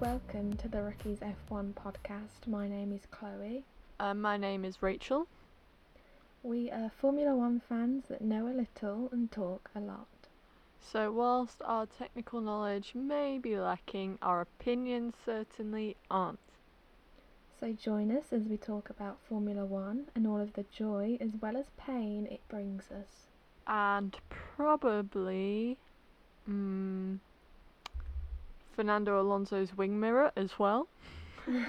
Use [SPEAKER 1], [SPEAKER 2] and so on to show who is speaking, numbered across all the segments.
[SPEAKER 1] welcome to the Rookies F1 podcast. My name is Chloe.
[SPEAKER 2] Uh, my name is Rachel.
[SPEAKER 1] We are Formula One fans that know a little and talk a lot.
[SPEAKER 2] So, whilst our technical knowledge may be lacking, our opinions certainly aren't.
[SPEAKER 1] So, join us as we talk about Formula One and all of the joy as well as pain it brings us.
[SPEAKER 2] And probably. Mm, Fernando Alonso's wing mirror as well.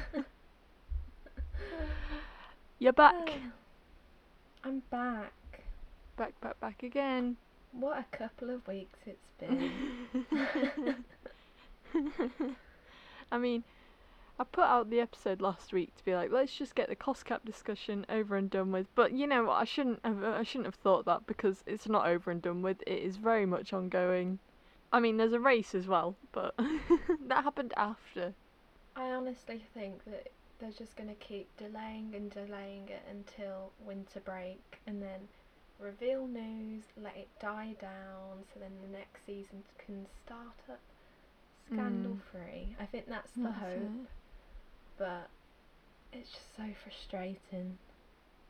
[SPEAKER 2] You're back.
[SPEAKER 1] I'm back.
[SPEAKER 2] Back, back, back again.
[SPEAKER 1] What a couple of weeks it's been.
[SPEAKER 2] I mean, I put out the episode last week to be like, let's just get the cost cap discussion over and done with. But you know what? I shouldn't have. I shouldn't have thought that because it's not over and done with. It is very much ongoing. I mean, there's a race as well, but that happened after.
[SPEAKER 1] I honestly think that they're just going to keep delaying and delaying it until winter break and then reveal news, let it die down so then the next season can start up scandal mm. free. I think that's the
[SPEAKER 2] That's
[SPEAKER 1] hope,
[SPEAKER 2] it.
[SPEAKER 1] but it's just so frustrating.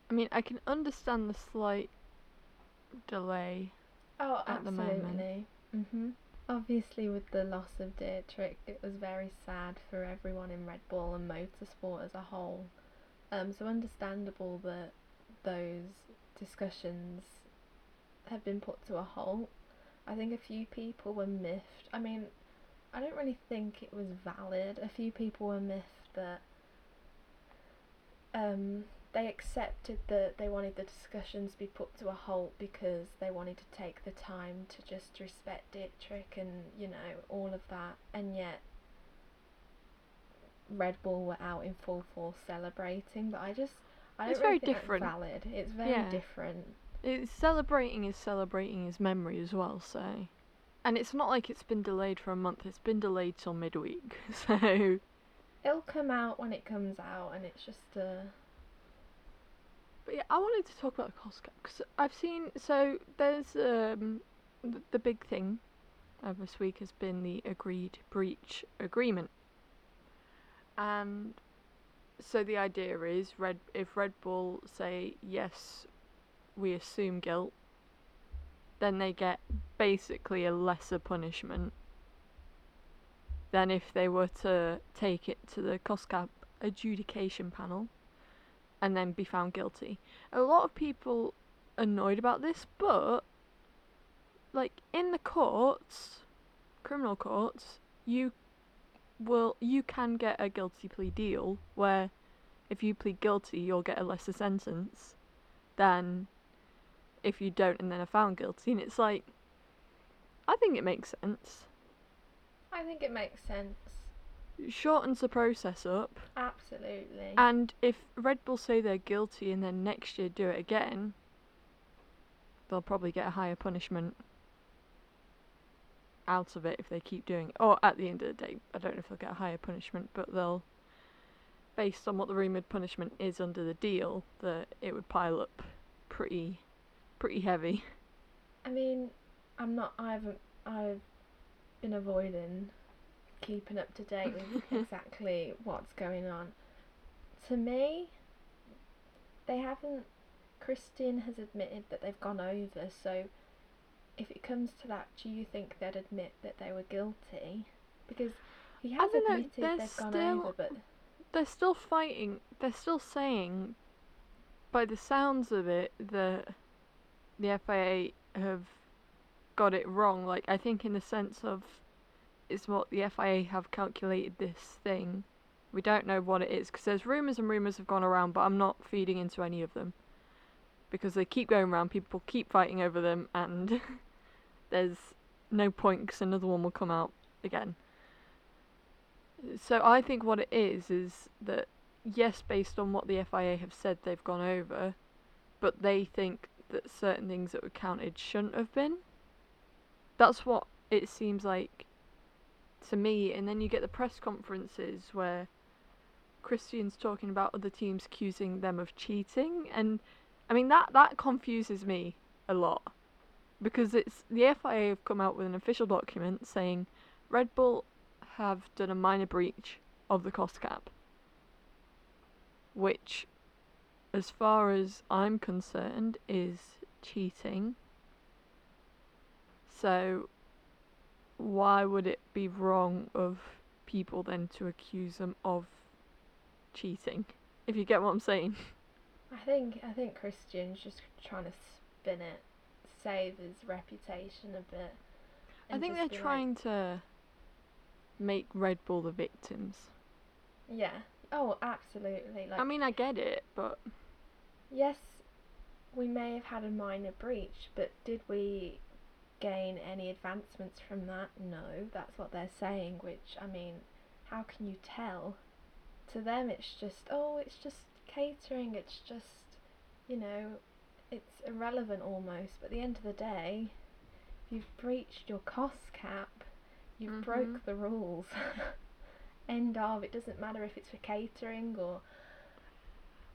[SPEAKER 2] I mean, I can understand the slight delay.
[SPEAKER 1] Oh,
[SPEAKER 2] At the moment.
[SPEAKER 1] absolutely. Mm-hmm. Obviously, with the loss of Dietrich, it was very sad for everyone in Red Bull and motorsport as a whole. Um, so understandable that those discussions have been put to a halt. I think a few people were miffed. I mean, I don't really think it was valid. A few people were miffed that um, they accepted that they wanted the discussions to be put to a halt because they wanted to take the time to just respect Dietrich and you know all of that, and yet Red Bull were out in full force celebrating. But I just I don't
[SPEAKER 2] It's
[SPEAKER 1] really
[SPEAKER 2] very
[SPEAKER 1] think that's
[SPEAKER 2] different.
[SPEAKER 1] valid. It's very
[SPEAKER 2] Yeah.
[SPEAKER 1] different.
[SPEAKER 2] It's celebrating is celebrating his memory as well, so. And it's not like it's been delayed for a month, it's been delayed till midweek, so.
[SPEAKER 1] It'll come out when it comes out, and it's just uh,
[SPEAKER 2] But yeah, I wanted to talk about the cost because I've seen. So there's um, the, the big thing of this week has been the agreed breach agreement, and so the idea is Red if Red Bull say yes, we assume guilt, then they get basically a lesser punishment than if they were to take it to the cost cap adjudication panel and then be found guilty. A lot of people annoyed about this, but like in the courts, criminal courts, you will you can get a guilty plea deal where if you plead guilty, you'll get a lesser sentence than if you don't and then are found guilty. And it's like I think it makes sense.
[SPEAKER 1] I think it makes sense.
[SPEAKER 2] Shortens the process up.
[SPEAKER 1] Absolutely.
[SPEAKER 2] And if Red Bull say they're guilty and then next year do it again, they'll probably get a higher punishment out of it if they keep doing it. Or at the end of the day, I don't know if they'll get a higher punishment, but they'll, based on what the rumoured punishment is under the deal, that it would pile up pretty, pretty heavy.
[SPEAKER 1] I mean, I'm not. I haven't. I've been avoiding keeping up to date with exactly what's going on. To me, they haven't. Christian has admitted that they've gone over. So, if it comes to that, do you think they'd admit that they were guilty? Because he has
[SPEAKER 2] know,
[SPEAKER 1] admitted
[SPEAKER 2] they're
[SPEAKER 1] they've gone
[SPEAKER 2] still-
[SPEAKER 1] over, but
[SPEAKER 2] They're still fighting. They're still saying, by the sounds of it, that the FIA have got it wrong. Like I think in the sense of, it's what the FIA have calculated this thing. We don't know what it is because there's rumors and rumors have gone around, but I'm not feeding into any of them because they keep going around. People keep fighting over them, and there's no point because another one will come out again. So I think what it is is that yes, based on what the FIA have said, they've gone over, but they think that certain things that were counted shouldn't have been. That's what it seems like to me. And then you get the press conferences where Christian's talking about other teams accusing them of cheating, and I mean that that confuses me a lot because it's the FIA have come out with an official document saying Red Bull have done a minor breach of the cost cap, which, as far as I'm concerned, is cheating. So, why would it be wrong of people then to accuse them of cheating? If you get what I'm saying.
[SPEAKER 1] I think I think Christian's just trying to spin it, save his reputation a bit.
[SPEAKER 2] I think they're
[SPEAKER 1] be like,
[SPEAKER 2] trying to make Red Bull the victims.
[SPEAKER 1] yeah. Oh, absolutely. Like
[SPEAKER 2] I mean, I get it, but
[SPEAKER 1] yes, we may have had a minor breach, but did we gain any advancements from that? No, that's what they're saying, which, I mean, how can you tell? To them, it's just, oh, it's just catering, it's just, you know, it's irrelevant almost, but at the end of the day, if you've breached your cost cap, you've
[SPEAKER 2] Mhm.
[SPEAKER 1] broke the rules. End of. It doesn't matter if it's for catering or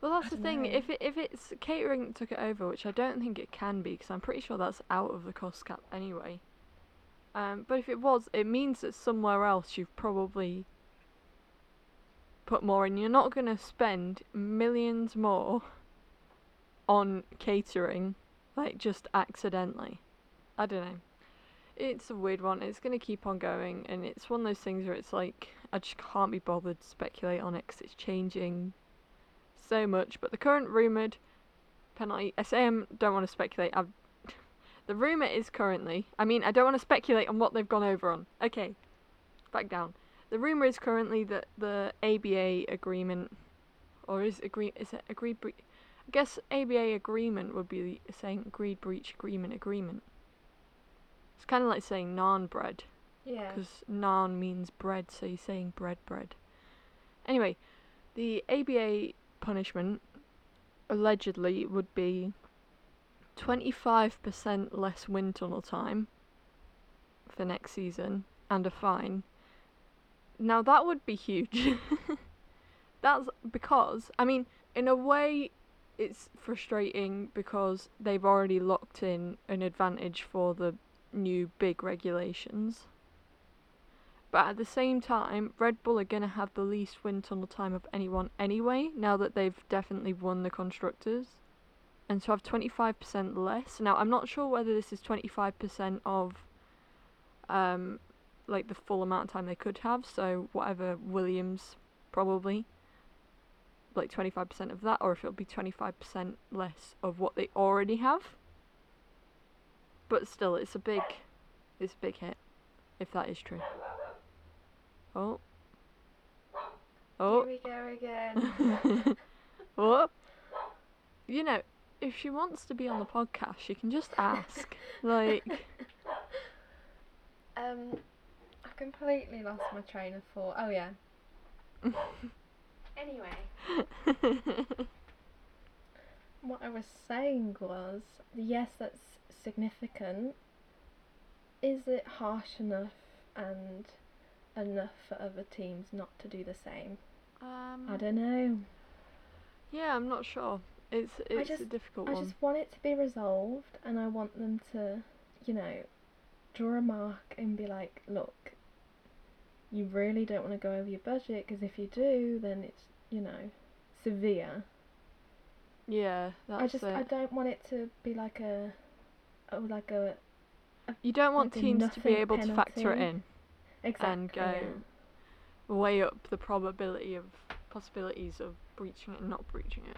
[SPEAKER 2] well, that's the thing.
[SPEAKER 1] know.
[SPEAKER 2] If it if it's catering took it over, which I don't think it can be, because I'm pretty sure that's out of the cost cap anyway. Um, but if it was, it means that somewhere else you've probably put more in. You're not going to spend millions more on catering, like just accidentally. I don't know. It's a weird one. It's going to keep on going, and it's one of those things where it's like I just can't be bothered to speculate on it because it's changing so much. But the current rumoured penalty, I say I don't want to speculate. I've, the rumour is currently, I mean, I don't want to speculate on what they've gone over on. Okay, back down. The rumour is currently that the ABA agreement, or is agree is it agreed bre- I guess ABA agreement would be saying agreed breach agreement agreement. It's kind of like saying naan bread.
[SPEAKER 1] yeah.
[SPEAKER 2] because naan means bread, so you're saying bread, bread. Anyway, the ABA punishment allegedly would be 25% less wind tunnel time for next season and a fine. Now that would be huge. That's because, I mean, in a way, it's frustrating because they've already locked in an advantage for the new big regulations. But at the same time, Red Bull are going to have the least wind tunnel time of anyone anyway, now that they've definitely won the Constructors. And to have 25% less. Now, I'm not sure whether this is 25% of, um, like the full amount of time they could have, so whatever Williams probably, like 25% of that, or if it'll be 25% less of what they already have. But still, it's a big, it's a big hit, if that is true. Oh. Oh.
[SPEAKER 1] Here we go again.
[SPEAKER 2] what? You know, if she wants to be on the podcast, she can just ask. like,
[SPEAKER 1] um, I completely lost my train of thought. Oh yeah. Anyway, what I was saying was, yes, that's significant. Is it harsh enough and enough for other teams not to do the same?
[SPEAKER 2] um,
[SPEAKER 1] I don't know.
[SPEAKER 2] yeah, I'm not sure. It's it's a difficult
[SPEAKER 1] I
[SPEAKER 2] one.
[SPEAKER 1] I just want it to be resolved, and I want them to, you know, draw a mark and be like, look, you really don't want to go over your budget because if you do, then it's, you know, severe.
[SPEAKER 2] Yeah, that's
[SPEAKER 1] I just,
[SPEAKER 2] it.
[SPEAKER 1] I don't want it to be like a, oh, like a
[SPEAKER 2] you don't want
[SPEAKER 1] like
[SPEAKER 2] teams to be able to factor it in,
[SPEAKER 1] exactly.
[SPEAKER 2] go
[SPEAKER 1] yeah.
[SPEAKER 2] weigh up the probability of possibilities of breaching it and not breaching it.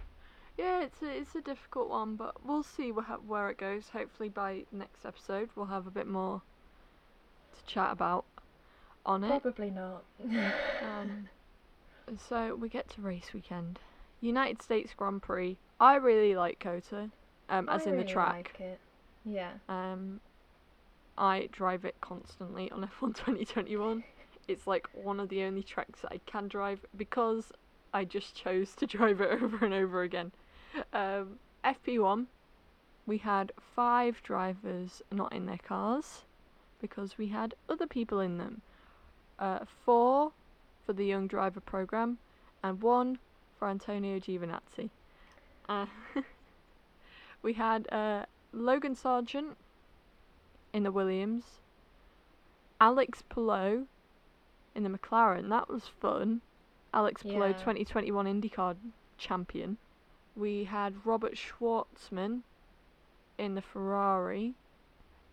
[SPEAKER 2] Yeah, it's a, it's a difficult one, but we'll see wh- where it goes. Hopefully, by next episode, we'll have a bit more to chat about on it.
[SPEAKER 1] Probably not.
[SPEAKER 2] Um, so we get to race weekend, United States Grand Prix. I really like COTA, um, as
[SPEAKER 1] I
[SPEAKER 2] in
[SPEAKER 1] really
[SPEAKER 2] the track.
[SPEAKER 1] Like it. Yeah.
[SPEAKER 2] Um, I drive it constantly on F1 2021. It's like one of the only tracks that I can drive because I just chose to drive it over and over again. Um, FP1, we had five drivers not in their cars because we had other people in them. Uh, four for the Young Driver program and one for Antonio Giovinazzi. Uh, we had uh, Logan Sargeant in the Williams, Alex Palou in the McLaren. That was fun. Alex
[SPEAKER 1] Yeah.
[SPEAKER 2] 2021 IndyCar champion. We had Robert Shwartzman in the Ferrari,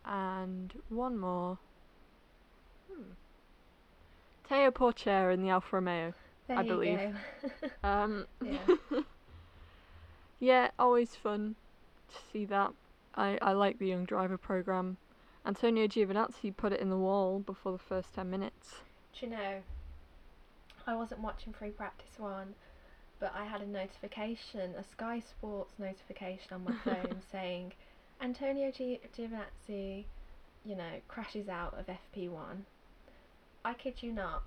[SPEAKER 2] and one more. Hmm. Theo Pourchaire in the Alfa Romeo.
[SPEAKER 1] There
[SPEAKER 2] I believe. Um,
[SPEAKER 1] Yeah.
[SPEAKER 2] yeah, always fun to see that. I, I like the young driver program. Antonio Giovinazzi put it in the wall before the first 10 minutes.
[SPEAKER 1] Do you know, I wasn't watching free practice one, but I had a notification, a Sky Sports notification on my phone saying Antonio Gi- Giovinazzi, you know, crashes out of FP1. I kid you not.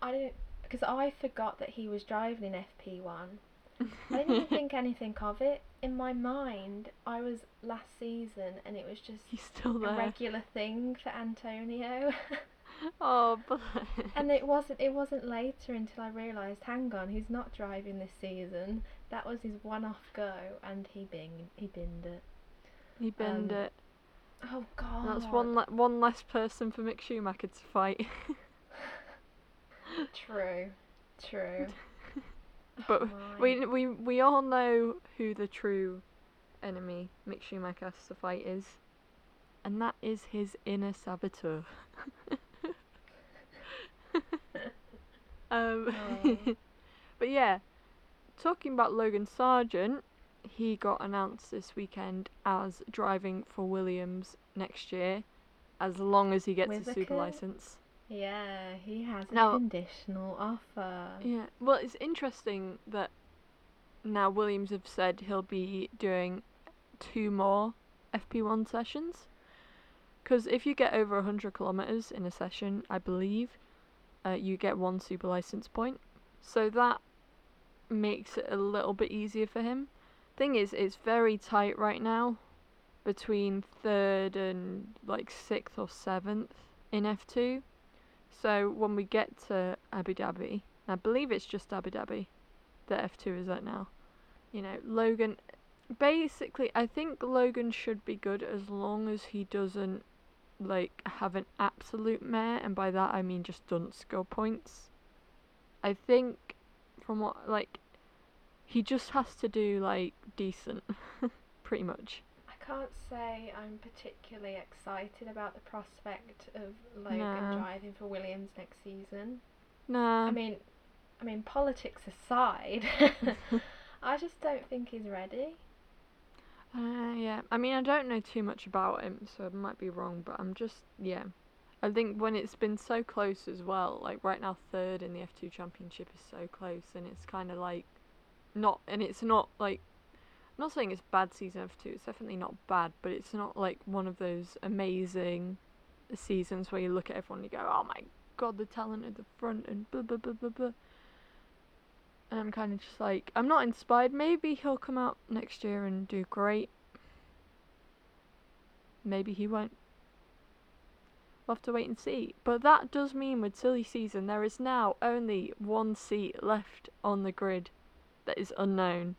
[SPEAKER 1] I didn't, because I forgot that he was driving in FP1. I didn't even think anything of it. In my mind, I was last season and it was just
[SPEAKER 2] He's still
[SPEAKER 1] a regular thing for Antonio.
[SPEAKER 2] Oh, but
[SPEAKER 1] And it wasn't it wasn't later until I realised, hang on, he's not driving this season. That was his one off go and he bing he binned it.
[SPEAKER 2] he binned
[SPEAKER 1] um,
[SPEAKER 2] it.
[SPEAKER 1] Oh god.
[SPEAKER 2] That's one le- one less person for Mick Schumacher to fight.
[SPEAKER 1] True. True.
[SPEAKER 2] But
[SPEAKER 1] Oh
[SPEAKER 2] we we we all know who the true enemy Mick Schumacher has to fight is, and that is his inner saboteur. um,
[SPEAKER 1] Oh.
[SPEAKER 2] but yeah, talking about Logan Sargeant, he got announced this weekend as driving for Williams next year, as long as he gets a super license.
[SPEAKER 1] Yeah, he has a
[SPEAKER 2] Now-
[SPEAKER 1] conditional offer.
[SPEAKER 2] Yeah, well, it's interesting that now Williams have said he'll be doing two more FP1 sessions. Because if you get over 100 kilometres in a session, I believe, uh, you get one super license point. So that makes it a little bit easier for him. Thing is, it's very tight right now between third and like sixth or seventh in F2. So when we get to Abu Dhabi, I believe it's just Abu Dhabi that F2 is at now. You know, Logan. Basically, I think Logan should be good as long as he doesn't like have an absolute mare, and by that I mean just doesn't score points. I think from what like he just has to do like decent, pretty much.
[SPEAKER 1] I can't say I'm particularly excited about the prospect of Logan
[SPEAKER 2] No.
[SPEAKER 1] driving for Williams next season.
[SPEAKER 2] Nah.
[SPEAKER 1] I mean, I mean politics aside, I just don't think he's ready.
[SPEAKER 2] Uh, yeah, I mean, I don't know too much about him, so I might be wrong, but I'm just, yeah. I think when it's been so close as well, like right now, third in the F2 Championship is so close, and it's kind of like, not, and it's not like, I'm not saying it's bad season F2, it's definitely not bad, but it's not like one of those amazing seasons where you look at everyone and you go, oh my god, the talent at the front, and blah blah blah blah blah. And I'm kind of just like, I'm not inspired. Maybe he'll come out next year and do great. Maybe he won't. We'll have to wait and see. But that does mean with silly season, there is now only one seat left on the grid that is unknown.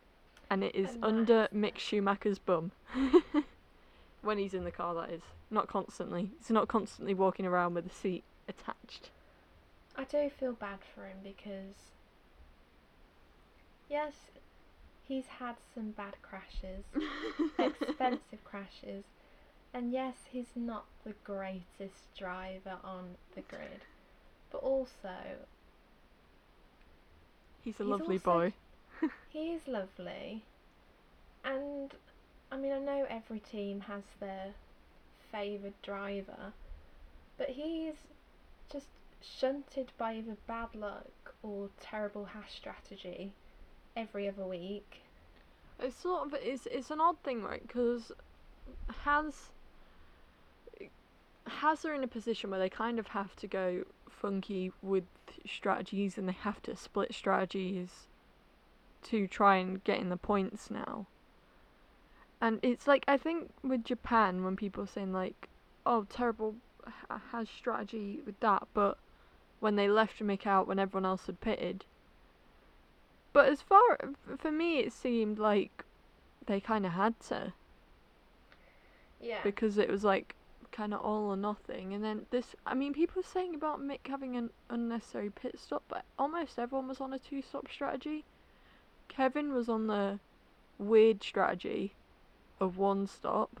[SPEAKER 2] And it is
[SPEAKER 1] And
[SPEAKER 2] under Mick Schumacher's bum. when he's in the car, that is. Not constantly. He's not constantly walking around with a seat attached.
[SPEAKER 1] I do feel bad for him because, yes, he's had some bad crashes, expensive crashes, and yes, he's not the greatest driver on the grid, but also
[SPEAKER 2] He's a
[SPEAKER 1] He's
[SPEAKER 2] lovely
[SPEAKER 1] also
[SPEAKER 2] boy.
[SPEAKER 1] he is lovely, and I mean, I know every team Haas their favoured driver, but he's just shunted by either bad luck or terrible Haas strategy every other week.
[SPEAKER 2] It's sort of it's it's an odd thing, right? Because Haas has are in a position where they kind of have to go funky with strategies, and they have to split strategies to try and get in the points now. And it's like I think with Japan when people are saying like, "Oh, terrible ha- Haas strategy with that," but when they left Mick out when everyone else had pitted. But as far for me, it seemed like they kind of had to
[SPEAKER 1] Yeah.
[SPEAKER 2] because it was like kind of all or nothing. And then this, I mean, people were saying about Mick having an unnecessary pit stop, but almost everyone was on a two stop strategy. Kevin was on the weird strategy of one stop.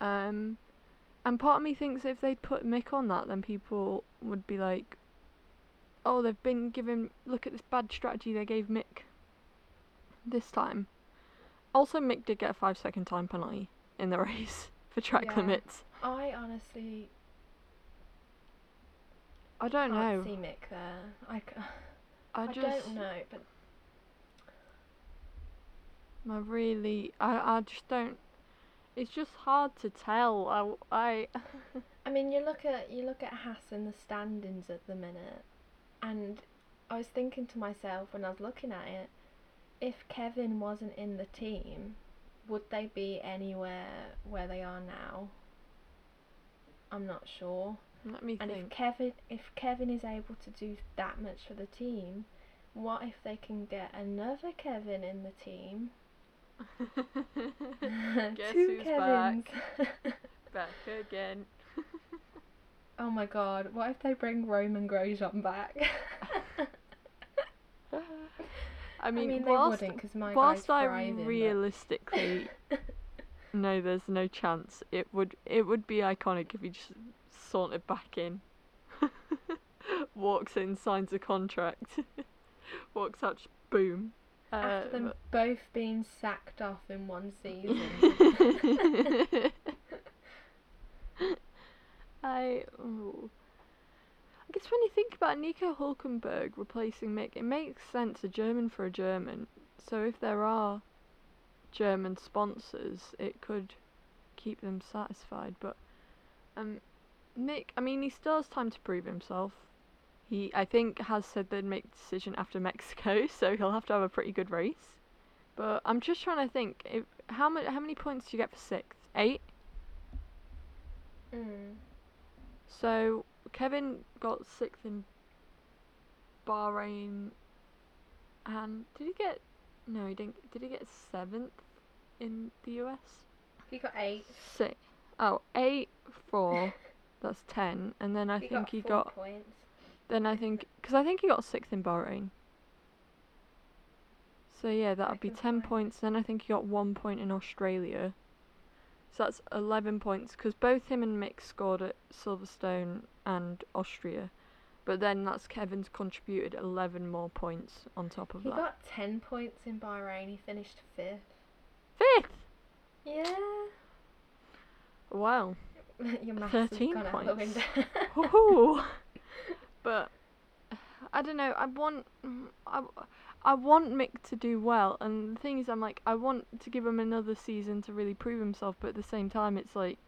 [SPEAKER 2] Um, and part of me thinks if they'd put Mick on that, then people would be like, oh, they've been given, look at this bad strategy they gave Mick this time. Also, Mick did get a five second time penalty in the race for track
[SPEAKER 1] Yeah.
[SPEAKER 2] limits.
[SPEAKER 1] I honestly
[SPEAKER 2] I don't know.
[SPEAKER 1] see Mick there. I, c-
[SPEAKER 2] I
[SPEAKER 1] I
[SPEAKER 2] just,
[SPEAKER 1] don't know, but
[SPEAKER 2] I really, I, I just don't. It's just hard to tell. I, I
[SPEAKER 1] I mean, you look at you look at Haas in the standings at the minute, and I was thinking to myself when I was looking at it, if Kevin wasn't in the team, would they be anywhere where they are now? I'm not sure.
[SPEAKER 2] let me
[SPEAKER 1] And if. Kevin if Kevin is able to do that much for the team, what if they can get another Kevin in the team?
[SPEAKER 2] Guess
[SPEAKER 1] Two
[SPEAKER 2] who's
[SPEAKER 1] Kevins.
[SPEAKER 2] Back again.
[SPEAKER 1] oh my god, what if they bring Romain Grosjean back?
[SPEAKER 2] I mean,
[SPEAKER 1] they
[SPEAKER 2] whilst,
[SPEAKER 1] wouldn't because my
[SPEAKER 2] whilst
[SPEAKER 1] guy's
[SPEAKER 2] I realistically no, there's no chance. It would it would be iconic if he just sauntered back in, walks in, signs a contract, walks out, boom.
[SPEAKER 1] After them
[SPEAKER 2] Uh,
[SPEAKER 1] both being sacked off in one season.
[SPEAKER 2] I. ooh. I guess when you think about Nico Hulkenberg replacing Mick, it makes sense a German for a German. So if there are German sponsors, it could keep them satisfied. But um, Mick, I mean, he still has time to prove himself. He, I think, has said they'd make a decision after Mexico, so he'll have to have a pretty good race. But I'm just trying to think, if how many how many points do you get for sixth? Eight.
[SPEAKER 1] mm.
[SPEAKER 2] So Kevin got sixth in Bahrain, and did he get? No, he didn't. Did he get seventh in the US?
[SPEAKER 1] He got eight.
[SPEAKER 2] Six. Oh, eight, four. that's ten, and then I
[SPEAKER 1] he
[SPEAKER 2] think
[SPEAKER 1] got
[SPEAKER 2] he got.
[SPEAKER 1] points.
[SPEAKER 2] Then I think because I think he got sixth in Bahrain. So yeah, that would be ten
[SPEAKER 1] find-
[SPEAKER 2] points. Then I think he got one point in Australia. So that's eleven points because both him and Mick scored at Silverstone and Austria, but then that's Kevin's contributed eleven more points on top of that.
[SPEAKER 1] He
[SPEAKER 2] that.
[SPEAKER 1] got ten points in Bahrain. He finished fifth.
[SPEAKER 2] Fifth.
[SPEAKER 1] Yeah.
[SPEAKER 2] Wow.
[SPEAKER 1] Your maths has
[SPEAKER 2] 13
[SPEAKER 1] gone out the
[SPEAKER 2] points.
[SPEAKER 1] window.
[SPEAKER 2] Woohoo! but I don't know. I want I, I want Mick to do well, and the thing is, I'm like I want to give him another season to really prove himself. But at the same time, it's like,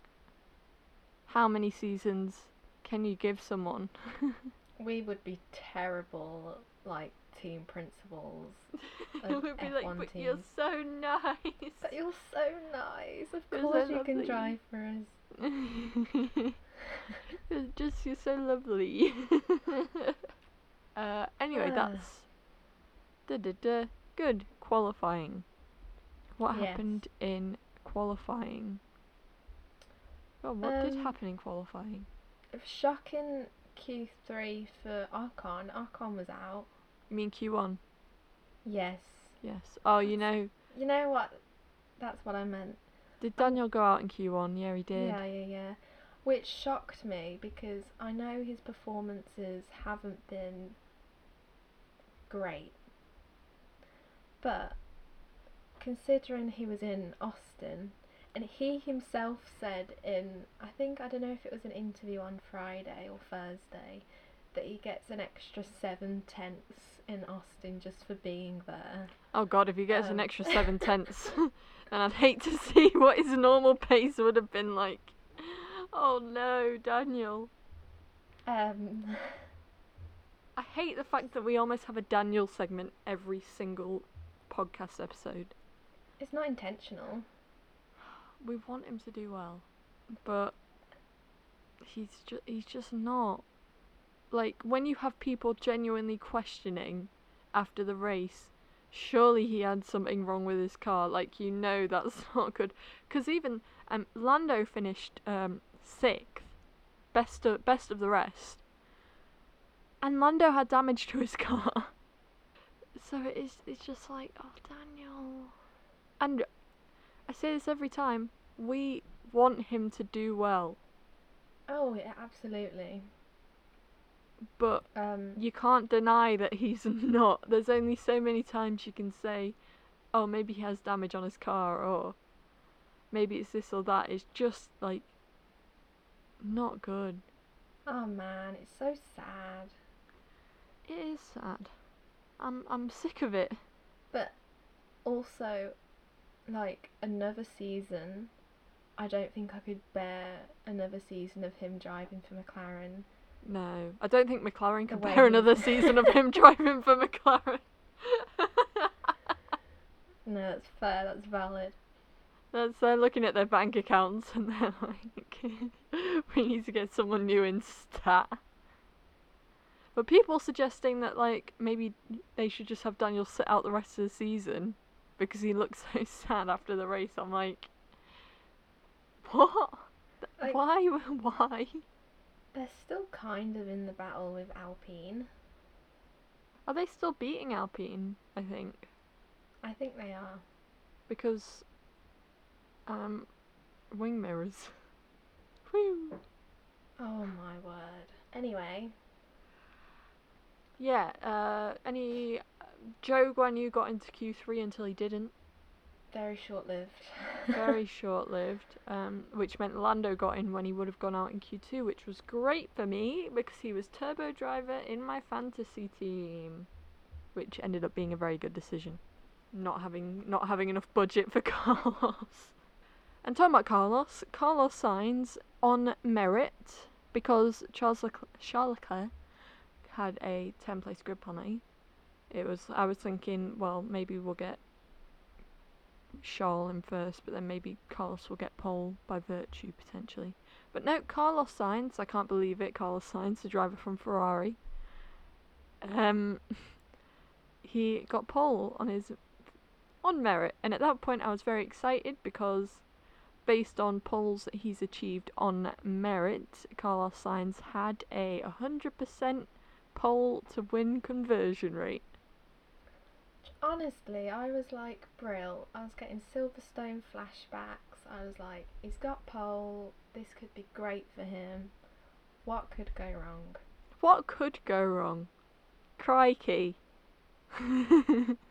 [SPEAKER 2] how many seasons can you give someone?
[SPEAKER 1] we would be terrible, like team principals.
[SPEAKER 2] it would be like,
[SPEAKER 1] F1
[SPEAKER 2] but you're so nice.
[SPEAKER 1] But you're so nice. Of course
[SPEAKER 2] so
[SPEAKER 1] you can drive for us.
[SPEAKER 2] Just you're so lovely. uh, anyway, that's da da da. Good qualifying. What
[SPEAKER 1] Yes.
[SPEAKER 2] happened in qualifying? Well, what did
[SPEAKER 1] Um,
[SPEAKER 2] happen in qualifying?
[SPEAKER 1] Shocking Q3 for Ocon. Ocon was out.
[SPEAKER 2] You mean Q1?
[SPEAKER 1] Yes.
[SPEAKER 2] Yes. Oh, you know,
[SPEAKER 1] You know what? That's what I meant.
[SPEAKER 2] did Daniel go out in Q1? Yeah, he did.
[SPEAKER 1] Yeah, yeah, yeah. Which shocked me because I know his performances haven't been great. But considering he was in Austin and he himself said in I think I don't know if it was an interview on Friday or Thursday that he gets an extra seven tenths in Austin just for being there.
[SPEAKER 2] Oh God, if he gets an
[SPEAKER 1] Um,
[SPEAKER 2] extra seven tenths, then I'd hate to see what his normal pace would have been like. Oh no, Daniel.
[SPEAKER 1] Um
[SPEAKER 2] I hate the fact that we almost have a Daniel segment every single podcast episode.
[SPEAKER 1] it's not intentional.
[SPEAKER 2] We want him to do well, but he's just he's just not. Like when you have people genuinely questioning after the race, surely he had something wrong with his car. Like you know that's not good. Because even um Lando finished um sixth, best of best of the rest, and Lando had damage to his car. So it is. It's just like, oh Daniel, and I say this every time. We want him to do well,
[SPEAKER 1] Oh, yeah, absolutely.
[SPEAKER 2] but
[SPEAKER 1] Um,
[SPEAKER 2] you can't deny that he's not. There's only so many times you can say, oh, maybe he has damage on his car, or maybe it's this or that. It's just like not good.
[SPEAKER 1] oh man, it's so sad.
[SPEAKER 2] It is sad. I'm I'm sick of it.
[SPEAKER 1] But also, like another season, I don't think I could bear another season of him driving for McLaren.
[SPEAKER 2] No, I don't think McLaren can bear another season of him driving for McLaren.
[SPEAKER 1] No, that's fair. That's valid.
[SPEAKER 2] That's they're looking at their bank accounts and they're like, we need to get someone new in stat. But people suggesting that like maybe they should just have Daniel sit out the rest of the season because he looks so sad after the race. I'm like, what?
[SPEAKER 1] Like-
[SPEAKER 2] Why? Why?
[SPEAKER 1] They're still kind of in the battle with Alpine.
[SPEAKER 2] Are they still beating Alpine? I think
[SPEAKER 1] I think they are.
[SPEAKER 2] because um, wing mirrors. Whew.
[SPEAKER 1] Oh my word. Anyway,
[SPEAKER 2] Yeah, uh, any. Zhou Guanyu got into Q3 until he didn't.
[SPEAKER 1] very short lived.
[SPEAKER 2] Very short lived, um, which meant Lando got in when he would have gone out in Q2, which was great for me because he was turbo driver in my fantasy team, which ended up being a very good decision. Not having not having enough budget for Carlos. And talking about Carlos, Carlos Sainz on merit because Charles Leclerc, Charles Leclerc had a 10 place grid penalty. It was I was thinking, well, maybe we'll get Charles in first, but then maybe Carlos will get pole by virtue potentially. But no, Carlos Sainz, I can't believe it. Carlos Sainz, the driver from Ferrari, um, he got pole on his on merit, and at that point I was very excited because based on poles that he's achieved on merit, Carlos Sainz had a 100% pole to win conversion rate.
[SPEAKER 1] Honestly, I was like, Brill. I was getting Silverstone flashbacks. I was like, he's got pole. This could be great for him. What could go wrong?
[SPEAKER 2] What could go wrong? Crikey.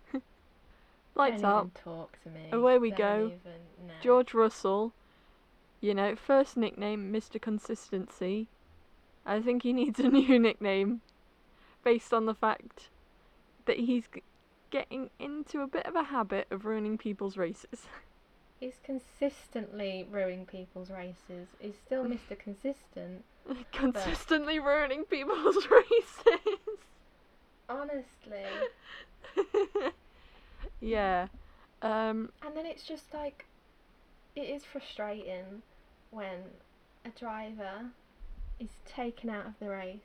[SPEAKER 2] Lights up.
[SPEAKER 1] talk to me.
[SPEAKER 2] Away we
[SPEAKER 1] Don't
[SPEAKER 2] go.
[SPEAKER 1] even- no.
[SPEAKER 2] George Russell, you know, first nickname, Mr. Consistency. I think he needs a new nickname based on the fact that he's g- getting into a bit of a habit of ruining people's races.
[SPEAKER 1] He's consistently ruining people's races. He's still Mr. Consistent.
[SPEAKER 2] Consistently ruining people's races.
[SPEAKER 1] Honestly.
[SPEAKER 2] Yeah. Um,
[SPEAKER 1] And then it's just like, it is frustrating when a driver is taken out of the race.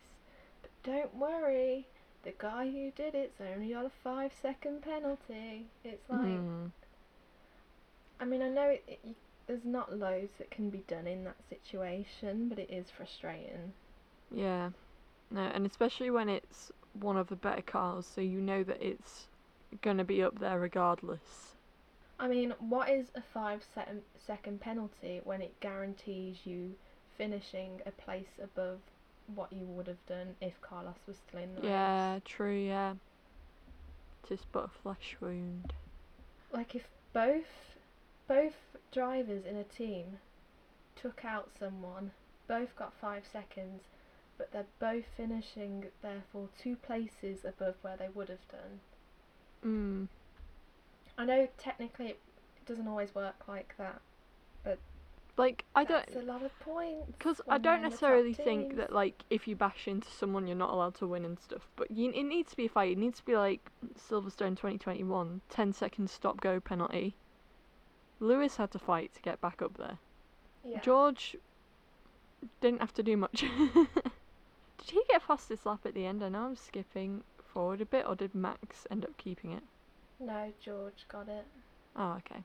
[SPEAKER 1] But don't worry, the guy who did it's only got a five second penalty. It's like,
[SPEAKER 2] mm,
[SPEAKER 1] I mean, I know it, it, you, there's not loads that can be done in that situation, but it is frustrating.
[SPEAKER 2] yeah. No, and especially when it's one of the better cars, so you know that it's gonna be up there regardless.
[SPEAKER 1] I mean, what is a five se- second penalty when it guarantees you finishing a place above what you would have done if Carlos was still in the
[SPEAKER 2] Yeah,
[SPEAKER 1] race?
[SPEAKER 2] true, yeah. Tis but a flesh wound.
[SPEAKER 1] Like if both both drivers in a team took out someone, both got five seconds, but they're both finishing therefore two places above where they would have done.
[SPEAKER 2] Mm.
[SPEAKER 1] I know technically it doesn't always work like that.
[SPEAKER 2] But like, I don't.
[SPEAKER 1] That's a lot of points.
[SPEAKER 2] Because I don't
[SPEAKER 1] they're in the top
[SPEAKER 2] necessarily think that, like, if you bash into someone, you're not allowed to win and stuff. But you, it needs to be a fight. It needs to be like Silverstone 2021 10 second stop go penalty. Lewis had to fight to get back up there.
[SPEAKER 1] Yeah.
[SPEAKER 2] George didn't have to do much. did he get fastest lap at the end? I know I'm skipping forward a bit, or did Max end up keeping it?
[SPEAKER 1] No, George got it.
[SPEAKER 2] Oh, okay.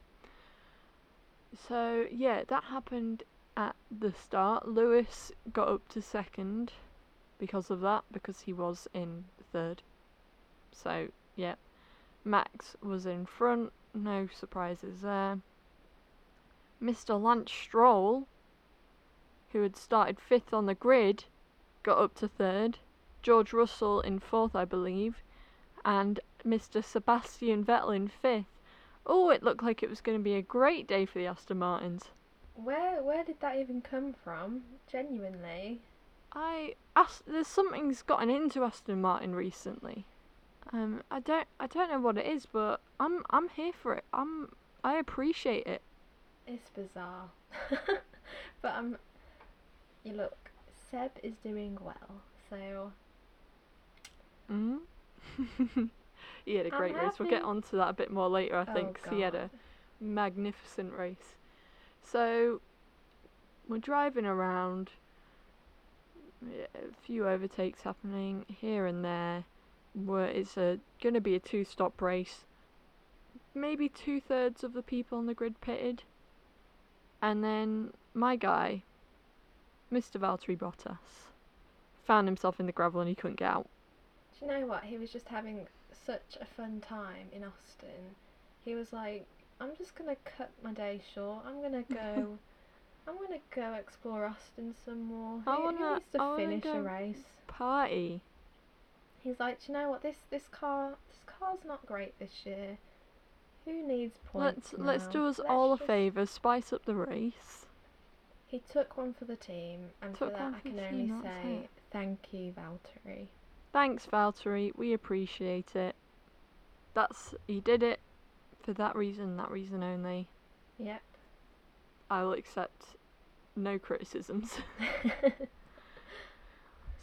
[SPEAKER 2] So yeah, that happened at the start. Lewis got up to second because of that, because he was in third. So, yeah. Max was in front, no surprises there. Mr. Lance Stroll, who had started fifth on the grid, got up to third. George Russell in fourth, I believe, and Mr. Sebastian Vettel in fifth. Oh, it looked like it was going to be a great day for the Aston Martins.
[SPEAKER 1] Where where did that even come from? Genuinely.
[SPEAKER 2] I Ast- there's something's gotten into Aston Martin recently. Um, I don't I don't know what it is, but I'm I'm here for it. I'm I appreciate it.
[SPEAKER 1] It's bizarre. but I'm you look, Seb is doing well, so
[SPEAKER 2] Mm. he had a great race. We'll get onto that a bit more later, I
[SPEAKER 1] Oh,
[SPEAKER 2] think. 'cause he had a magnificent race. So we're driving around. A few overtakes happening here and there. Where it's a gonna be a two-stop race. Maybe two thirds of the people on the grid pitted, and then my guy, Mr. Valtteri Bottas, found himself in the gravel and he couldn't get out.
[SPEAKER 1] Do you know what? He was just having such a fun time in Austin. He was like, I'm just gonna cut my day short. I'm gonna go. I'm gonna go explore Austin some more.
[SPEAKER 2] I wanna-
[SPEAKER 1] needs to
[SPEAKER 2] I
[SPEAKER 1] finish a race?
[SPEAKER 2] Party.
[SPEAKER 1] He's like, do you know what? This this car this car's not great this year. Who needs points
[SPEAKER 2] Let's let's do us
[SPEAKER 1] Let's
[SPEAKER 2] all a favour, spice up the race.
[SPEAKER 1] He took one for the team, and for that I can only say
[SPEAKER 2] it.
[SPEAKER 1] thank you, Valtteri.
[SPEAKER 2] Thanks, Valtteri. We appreciate it. That's he did it for that reason, that reason only.
[SPEAKER 1] Yep.
[SPEAKER 2] I'll accept no criticisms.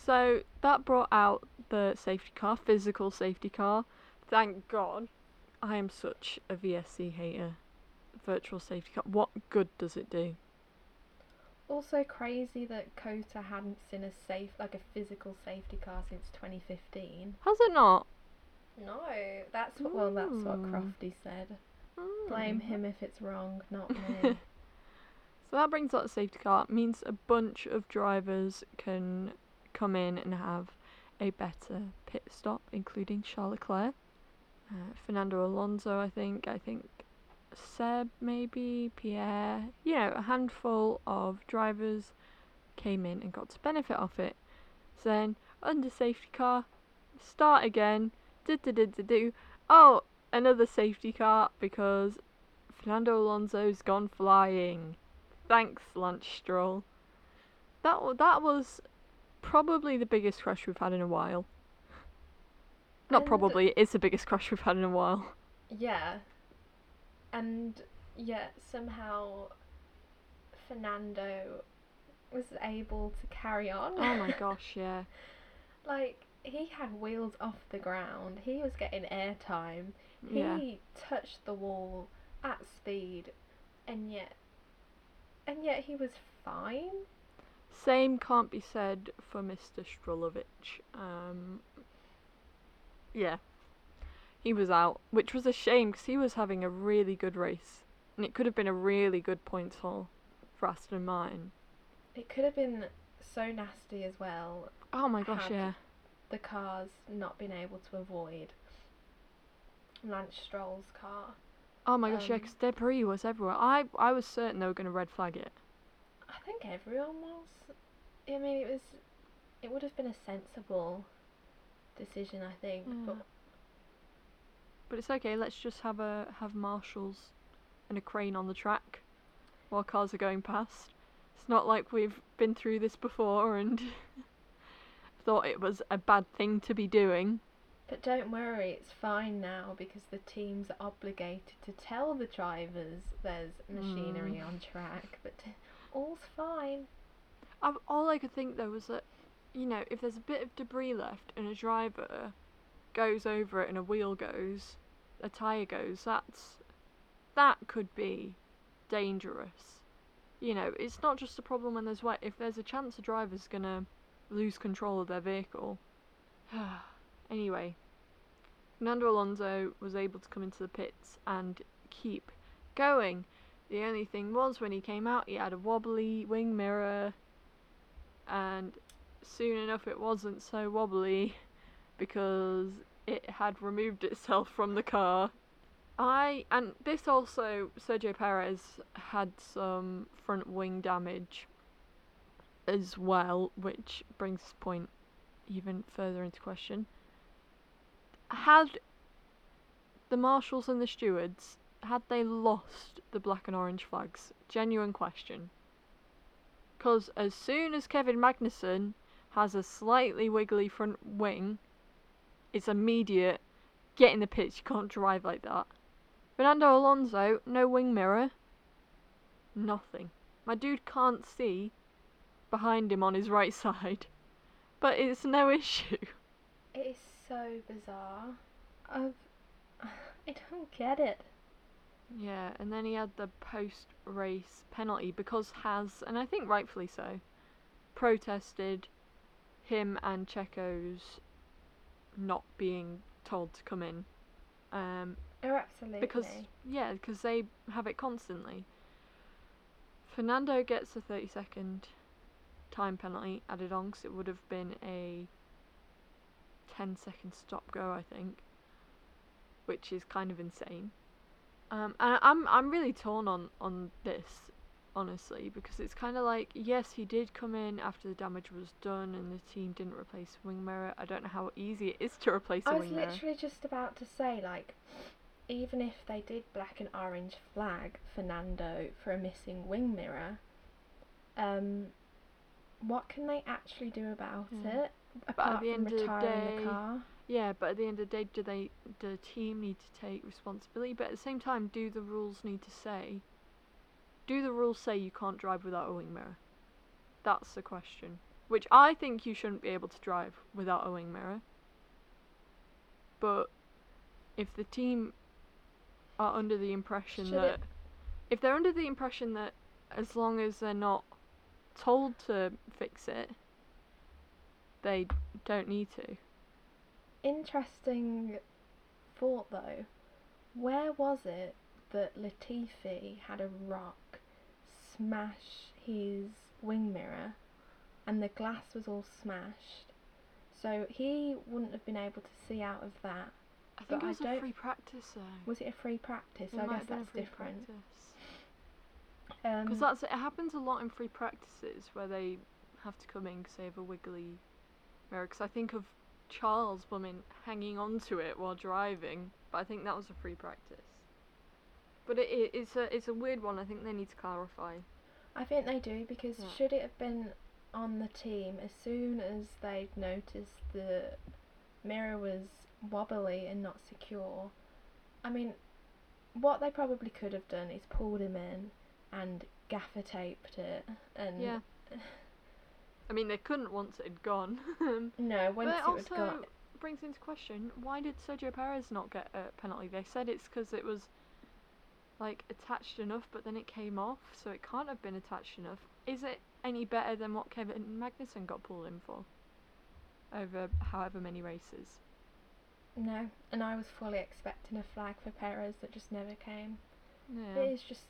[SPEAKER 2] So that brought out the safety car, physical safety car. Thank God. I am such a VSC hater. Virtual safety car. What good does it do?
[SPEAKER 1] Also crazy that COTA hadn't seen a safe, like a physical safety car since 2015.
[SPEAKER 2] Has it not?
[SPEAKER 1] No, that's what, well, that's what Crofty said. Blame
[SPEAKER 2] Mm.
[SPEAKER 1] him if it's wrong, not me.
[SPEAKER 2] So that brings out the safety car. It means a bunch of drivers can come in and have a better pit stop, including Charles Leclerc, uh, Fernando Alonso. I think. I think Seb, maybe Pierre. You know, a handful of drivers came in and got to benefit off it. So then, under safety car, start again. Do do do do do. Oh, another safety car because Fernando Alonso's gone flying. Thanks, Lance Stroll. That wa- that was probably the biggest crash we've had in a while. Not
[SPEAKER 1] And-
[SPEAKER 2] probably, it is the biggest crash we've had in a while.
[SPEAKER 1] yeah. And yet somehow Fernando was able to carry on.
[SPEAKER 2] Oh my gosh, yeah.
[SPEAKER 1] like, he had wheels off the ground, he was getting airtime.
[SPEAKER 2] Yeah.
[SPEAKER 1] He touched the wall at speed, and yet, and yet he was fine.
[SPEAKER 2] Same can't be said for Mr. Strulovich. Um, yeah. He was out, which was a shame because he was having a really good race. And it could have been a really good points haul for Aston Martin.
[SPEAKER 1] It could have been so nasty as well.
[SPEAKER 2] Oh my gosh, yeah.
[SPEAKER 1] The cars not being able to avoid Lance Stroll's car.
[SPEAKER 2] Oh my gosh, yeah,
[SPEAKER 1] Um,
[SPEAKER 2] 'cause debris was everywhere. I I was certain they were going to red flag it.
[SPEAKER 1] I think everyone was. I mean, it was. It would have been a sensible decision, I think.
[SPEAKER 2] Yeah.
[SPEAKER 1] But
[SPEAKER 2] But it's okay. Let's just have a have marshals and a crane on the track while cars are going past. It's not like we've been through this before and thought it was a bad thing to be doing.
[SPEAKER 1] but don't worry, it's fine now because the teams are obligated to tell the drivers there's machinery
[SPEAKER 2] Mm.
[SPEAKER 1] on track. But all's fine.
[SPEAKER 2] i all I could think though was that, you know, if there's a bit of debris left and a driver goes over it and a wheel goes, a tyre goes, that's that could be dangerous. You know, it's not just a problem when there's wet. If there's a chance a driver's gonna lose control of their vehicle. anyway, Fernando Alonso was able to come into the pits and keep going. The only thing was when he came out, he had a wobbly wing mirror, and soon enough it wasn't so wobbly because it had removed itself from the car. I and this also Sergio Perez had some front wing damage as well, which brings this point even further into question. Had the marshals and the stewards had they lost the black and orange flags? Genuine question. Because as soon as Kevin Magnussen has a slightly wiggly front wing, it's immediate. Get in the pits, you can't drive like that. Fernando Alonso, no wing mirror. Nothing. My dude can't see behind him on his right side. But it's no issue.
[SPEAKER 1] It is so bizarre. I've, I don't get it.
[SPEAKER 2] Yeah, and then he had the post race penalty because Haas, and I think rightfully so, protested him and Checo's not being told to come in. Um,
[SPEAKER 1] Oh, absolutely.
[SPEAKER 2] because yeah, because they have it constantly. Fernando gets a 30 second time penalty added on because it would have been a 10 second stop go, I think, which is kind of insane. Um, and I'm I'm really torn on on this, honestly, because it's kind of like yes, he did come in after the damage was done and the team didn't replace wing mirror. I don't know how easy it is to replace a
[SPEAKER 1] I was
[SPEAKER 2] wing mirror.
[SPEAKER 1] literally just about to say, like, even if they did black and orange flag Fernando for a missing wing mirror, um, what can they actually do about
[SPEAKER 2] Yeah.
[SPEAKER 1] it apart
[SPEAKER 2] the
[SPEAKER 1] from
[SPEAKER 2] end of the
[SPEAKER 1] retiring
[SPEAKER 2] day-
[SPEAKER 1] the car?
[SPEAKER 2] Yeah, but at the end of the day, do they, do the team need to take responsibility? But at the same time, do the rules need to say, do the rules say you can't drive without a wing mirror? That's the question. Which I think you shouldn't be able to drive without a wing mirror. But if the team are under the impression
[SPEAKER 1] Should
[SPEAKER 2] that,
[SPEAKER 1] it-
[SPEAKER 2] if they're under the impression that as long as they're not told to fix it, they don't need to.
[SPEAKER 1] Interesting thought though. Where was it that Latifi had a rock smash his wing mirror and the glass was all smashed? So he wouldn't have been able to see out of that.
[SPEAKER 2] I think
[SPEAKER 1] But
[SPEAKER 2] it was a free practice though.
[SPEAKER 1] Was it a free practice?
[SPEAKER 2] It
[SPEAKER 1] I guess
[SPEAKER 2] have been a
[SPEAKER 1] that's different.
[SPEAKER 2] practice.
[SPEAKER 1] Um,
[SPEAKER 2] Because that's it happens a lot in free practices where they have to come in because they have a wiggly mirror. Because I think of Charles Bumin hanging onto it while driving, but I think that was a free practice. But it, it, it's a it's a weird one. I think they need to clarify.
[SPEAKER 1] I think they do because
[SPEAKER 2] Yeah.
[SPEAKER 1] should it have been on the team as soon as they'd noticed the mirror was wobbly and not secure? I mean, what they probably could have done is pulled him in and gaffer taped it and
[SPEAKER 2] Yeah. I mean, they couldn't once it had gone.
[SPEAKER 1] no once
[SPEAKER 2] but
[SPEAKER 1] it
[SPEAKER 2] also
[SPEAKER 1] had got
[SPEAKER 2] brings into question why did Sergio Perez not get a penalty? They said it's because it was like attached enough, but then it came off, so it can't have been attached enough. Is it any better than what Kevin Magnussen got pulled in for over however many races?
[SPEAKER 1] no, and I was fully expecting a flag for Perez that just never came.
[SPEAKER 2] Yeah,
[SPEAKER 1] It is just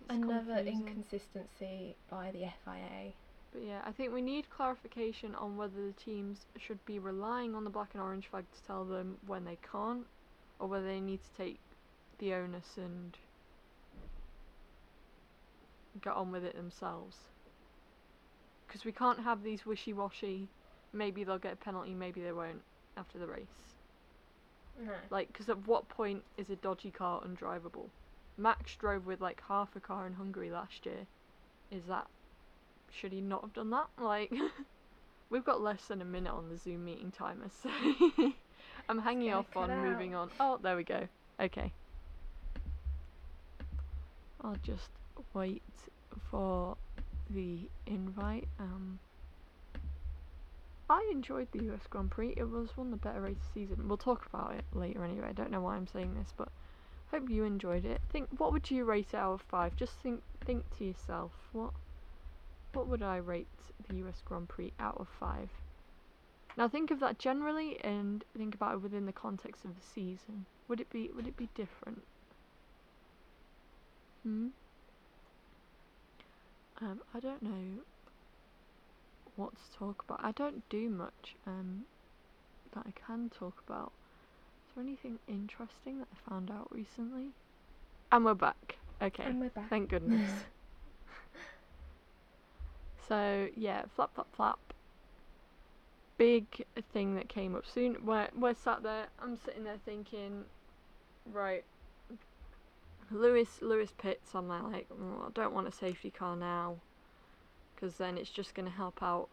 [SPEAKER 2] it's
[SPEAKER 1] another
[SPEAKER 2] confusing.
[SPEAKER 1] inconsistency by the FIA.
[SPEAKER 2] But yeah, I think we need clarification on whether the teams should be relying on the black and orange flag to tell them when they can't, or whether they need to take the onus and get on with it themselves. Because we can't have these wishy washy, maybe they'll get a penalty, maybe they won't after the race.
[SPEAKER 1] No.
[SPEAKER 2] Like, because at what point is a dodgy car undrivable? Max drove with like half a car in Hungary last year. Is that. Should he not have done that? Like, we've got less than a minute on the Zoom meeting timer, so. I'm hanging off on moving on. Oh, there we go. Okay. I'll just wait for the invite. Um, I enjoyed the US Grand Prix. It was one of the better races season. We'll talk about it later anyway. I don't know why I'm saying this, but hope you enjoyed it. Think what would you rate out of five? Just think think to yourself, what what would I rate the US Grand Prix out of five? Now think of that generally and think about it within the context of the season. Would it be would it be different? Hmm. Um, I don't know what to talk about. I don't do much um, that I can talk about. Is there anything interesting that I found out recently? And we're back. Okay.
[SPEAKER 1] And we're back.
[SPEAKER 2] Thank goodness. so yeah, flap flap flap. Big thing that came up soon. We're we're sat there. I'm sitting there thinking, right. Lewis Lewis pits. I'm like, "Oh, I don't want a safety car now, because then it's just gonna help out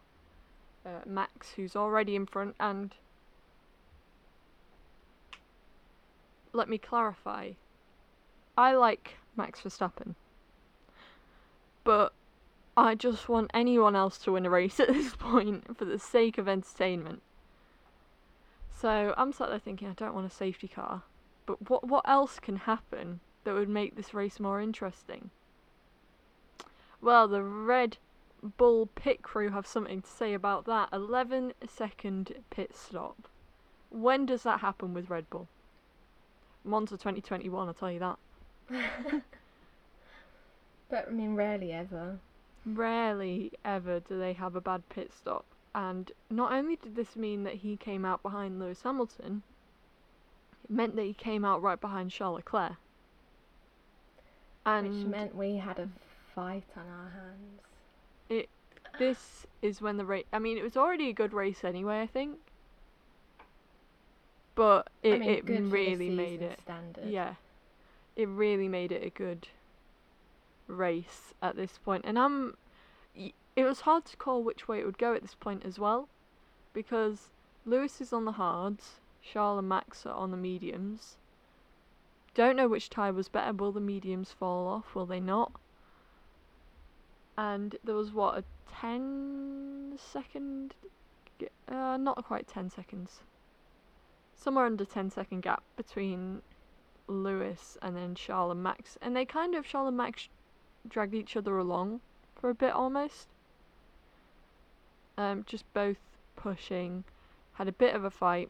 [SPEAKER 2] uh, Max, who's already in front. And let me clarify. I like Max Verstappen. But I just want anyone else to win a race at this point for the sake of entertainment. So I'm sat there thinking I don't want a safety car. But what what else can happen that would make this race more interesting? Well, the Red Bull pit crew have something to say about that. 11 second pit stop. When does that happen with Red Bull? Monza 2021, I'll tell you that.
[SPEAKER 1] But I mean, rarely ever.
[SPEAKER 2] Rarely ever do they have a bad pit stop. And not only did this mean that he came out behind Lewis Hamilton, it meant that he came out right behind Charles Leclerc. And
[SPEAKER 1] Which meant we had a fight on our hands. It.
[SPEAKER 2] this is when the race. I mean, it was already a good race anyway, I think. But it,
[SPEAKER 1] I mean,
[SPEAKER 2] it
[SPEAKER 1] good for the
[SPEAKER 2] really made it.
[SPEAKER 1] Standard.
[SPEAKER 2] Yeah. It really made it a good race at this point. And I'm it was hard to call which way it would go at this point as well because Lewis is on the hards, Charles and Max are on the mediums. Don't know which tie was better. Will the mediums fall off? Will they not? And there was what a 10 second uh not quite 10 seconds. Somewhere under 10 second gap between Lewis and then Charles and Max. And they kind of, Charles and Max dragged each other along for a bit almost. Um, just both pushing, had a bit of a fight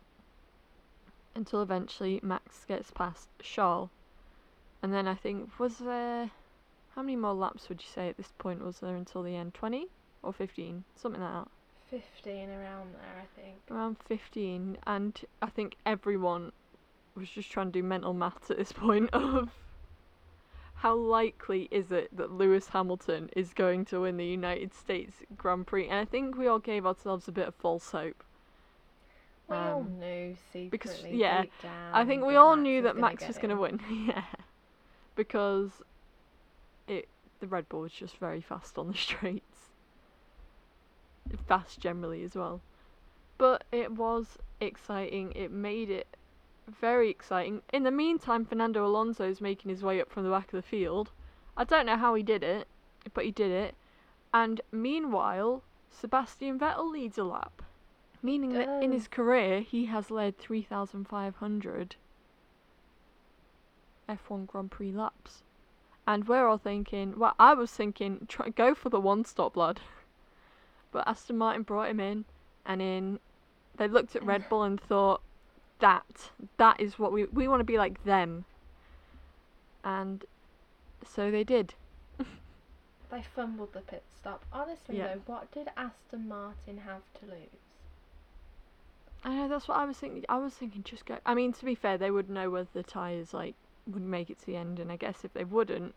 [SPEAKER 2] until eventually Max gets past Charles. And then I think, was there. How many more laps would you say at this point was there until the end? 20 or 15? Something like that.
[SPEAKER 1] 15 around there, I think.
[SPEAKER 2] Around 15. And I think everyone was just trying to do mental maths at this point of how likely is it that Lewis Hamilton is going to win the United States Grand Prix? And I think we all gave ourselves a bit of false hope.
[SPEAKER 1] We all
[SPEAKER 2] Um,
[SPEAKER 1] knew secretly.
[SPEAKER 2] because- yeah, I think we all
[SPEAKER 1] Max
[SPEAKER 2] knew that Max was going to win. yeah. Because it the Red Bull was just very fast on the straights. Fast generally as well. But it was exciting. It made it very exciting. In the meantime, Fernando Alonso is making his way up from the back of the field. I don't know how he did it, but he did it. And meanwhile, Sebastian Vettel leads a lap. Meaning that in his career, he has led 3,500 F1 Grand Prix laps. And we're all thinking, well, I was thinking, try, go for the one stop, lad. But Aston Martin brought him in, and in they looked at Red Bull and thought, that, that is what we, we want to be like them. And so they did.
[SPEAKER 1] They fumbled the pit stop. Honestly,
[SPEAKER 2] Yeah.
[SPEAKER 1] though, what did Aston Martin have to lose?
[SPEAKER 2] I know that's what I was thinking. I was thinking just go. I mean, to be fair, they would know whether the tires like would make it to the end, and I guess if they wouldn't,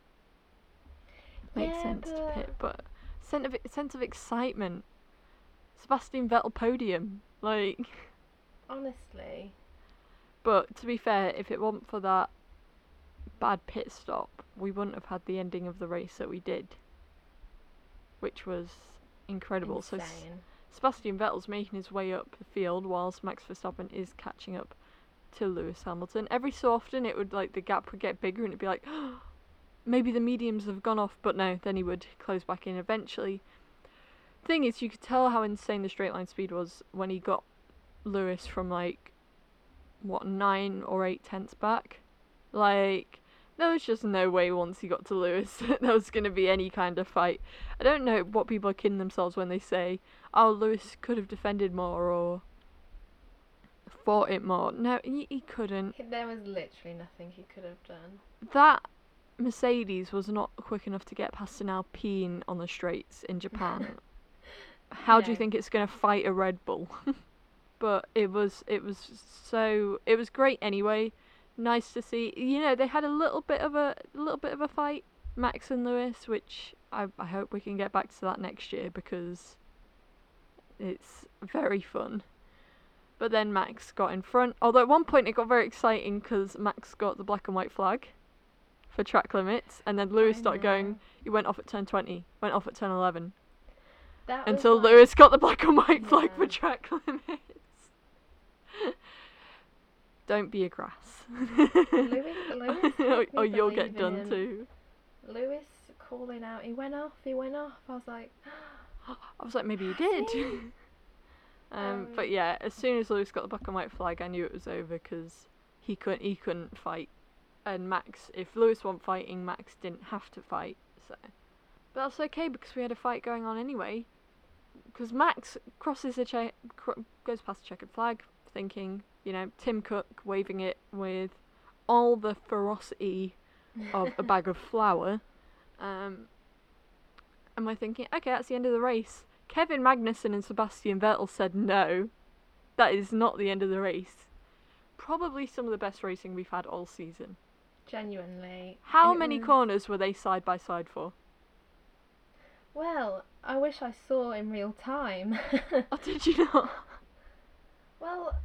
[SPEAKER 2] it makes
[SPEAKER 1] Yeah,
[SPEAKER 2] sense to pit. But sense of sense of excitement, Sebastian Vettel podium, like.
[SPEAKER 1] Honestly,
[SPEAKER 2] But to be fair, if it wasn't for that bad pit stop, we wouldn't have had the ending of the race that we did, which was incredible. So
[SPEAKER 1] insane.
[SPEAKER 2] Sebastian Vettel's making his way up the field whilst Max Verstappen is catching up to Lewis Hamilton. Every so often it would like the gap would get bigger and it'd be like maybe the mediums have gone off, but no, then he would close back in eventually. Thing is you could tell how insane the straight line speed was when he got Lewis from like what, nine or eight tenths back. Like there was just no way once he got to Lewis that there was gonna be any kind of fight. I don't know what people are kidding themselves when they say oh, Lewis could have defended more or fought it more. No, he, he couldn't.
[SPEAKER 1] There was literally nothing he could have done.
[SPEAKER 2] That Mercedes was not quick enough to get past an Alpine on the straights in Japan, how do you think it's going to fight a Red Bull? but it was it was so it was great anyway. Nice to see. You know, they had a little bit of a little bit of a fight, Max and Lewis, which I I hope we can get back to that next year because it's very fun. But then Max got in front. Although at one point it got very exciting because Max got the black and white flag for track limits, and then Lewis started going. He went off at turn twenty, went off at turn eleven,
[SPEAKER 1] That
[SPEAKER 2] until
[SPEAKER 1] like-
[SPEAKER 2] Lewis got the black and white flag for track limits. Don't be a grass.
[SPEAKER 1] Lewis- Lewis
[SPEAKER 2] or, or you'll get done
[SPEAKER 1] him.
[SPEAKER 2] too.
[SPEAKER 1] Lewis calling out. He went off. He went off. I was like,
[SPEAKER 2] I was like, maybe he did.
[SPEAKER 1] See?
[SPEAKER 2] um, but
[SPEAKER 1] Um,
[SPEAKER 2] yeah, as soon as Lewis got the black and white flag, I knew it was over because he couldn't he couldn't fight, and Max, if Lewis wasn't fighting, Max didn't have to fight. So, but that's okay because we had a fight going on anyway. Because Max crosses the che- cr- goes past the checkered flag, thinking, you know, Tim Cook waving it with all the ferocity of a bag of flour. Um, am I thinking, okay, that's the end of the race? Kevin Magnussen and Sebastian Vettel said no, that is not the end of the race. Probably some of the best racing we've had all season.
[SPEAKER 1] genuinely.
[SPEAKER 2] How many
[SPEAKER 1] was-
[SPEAKER 2] corners were they side by side for?
[SPEAKER 1] Well, I wish I saw in real time.
[SPEAKER 2] Oh, did you not?
[SPEAKER 1] well,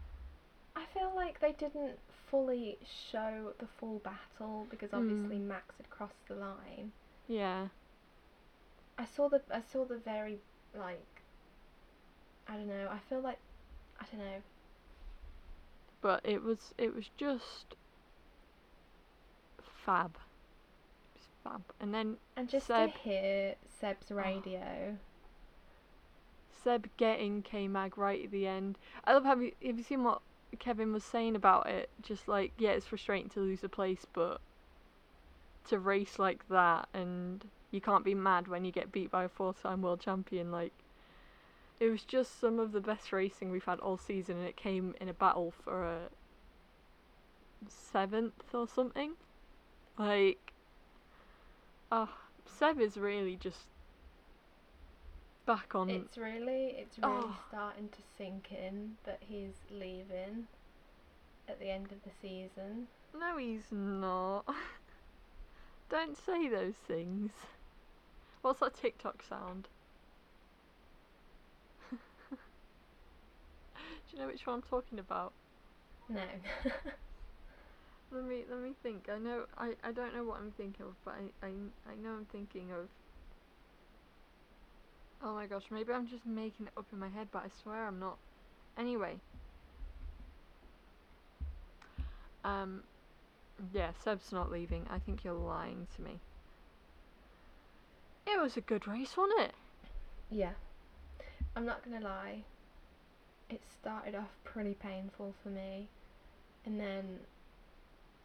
[SPEAKER 1] I feel like they didn't fully show the full battle because obviously
[SPEAKER 2] Mm.
[SPEAKER 1] Max had crossed the line.
[SPEAKER 2] Yeah.
[SPEAKER 1] I saw the I saw the very like I don't know. I feel like I don't know.
[SPEAKER 2] But it was it was just fab. Just fab. And then
[SPEAKER 1] And just
[SPEAKER 2] Seb-
[SPEAKER 1] to hear Seb's radio.
[SPEAKER 2] Seb getting K Mag right at the end. I love have you have you seen what Kevin was saying about it? Just like yeah, it's frustrating to lose a place, but to race like that and you can't be mad when you get beat by a four-time world champion. Like it was just some of the best racing we've had all season, and it came in a battle for a seventh or something. Like, ah, Seb is really just back on.
[SPEAKER 1] It's really it's really
[SPEAKER 2] Oh.
[SPEAKER 1] starting to sink in that he's leaving at the end of the season.
[SPEAKER 2] No, he's not. Don't say those things. What's that TikTok sound? Do you know which one I'm talking about?
[SPEAKER 1] No.
[SPEAKER 2] Let me let me think. I know I, I don't know what I'm thinking of, but I, I I know I'm thinking of. Oh my gosh, maybe I'm just making it up in my head, but I swear I'm not. Anyway. Um, yeah, Seb's not leaving. I think you're lying to me. It was a good race, wasn't it?
[SPEAKER 1] yeah. I'm not gonna lie. It started off pretty painful for me, and then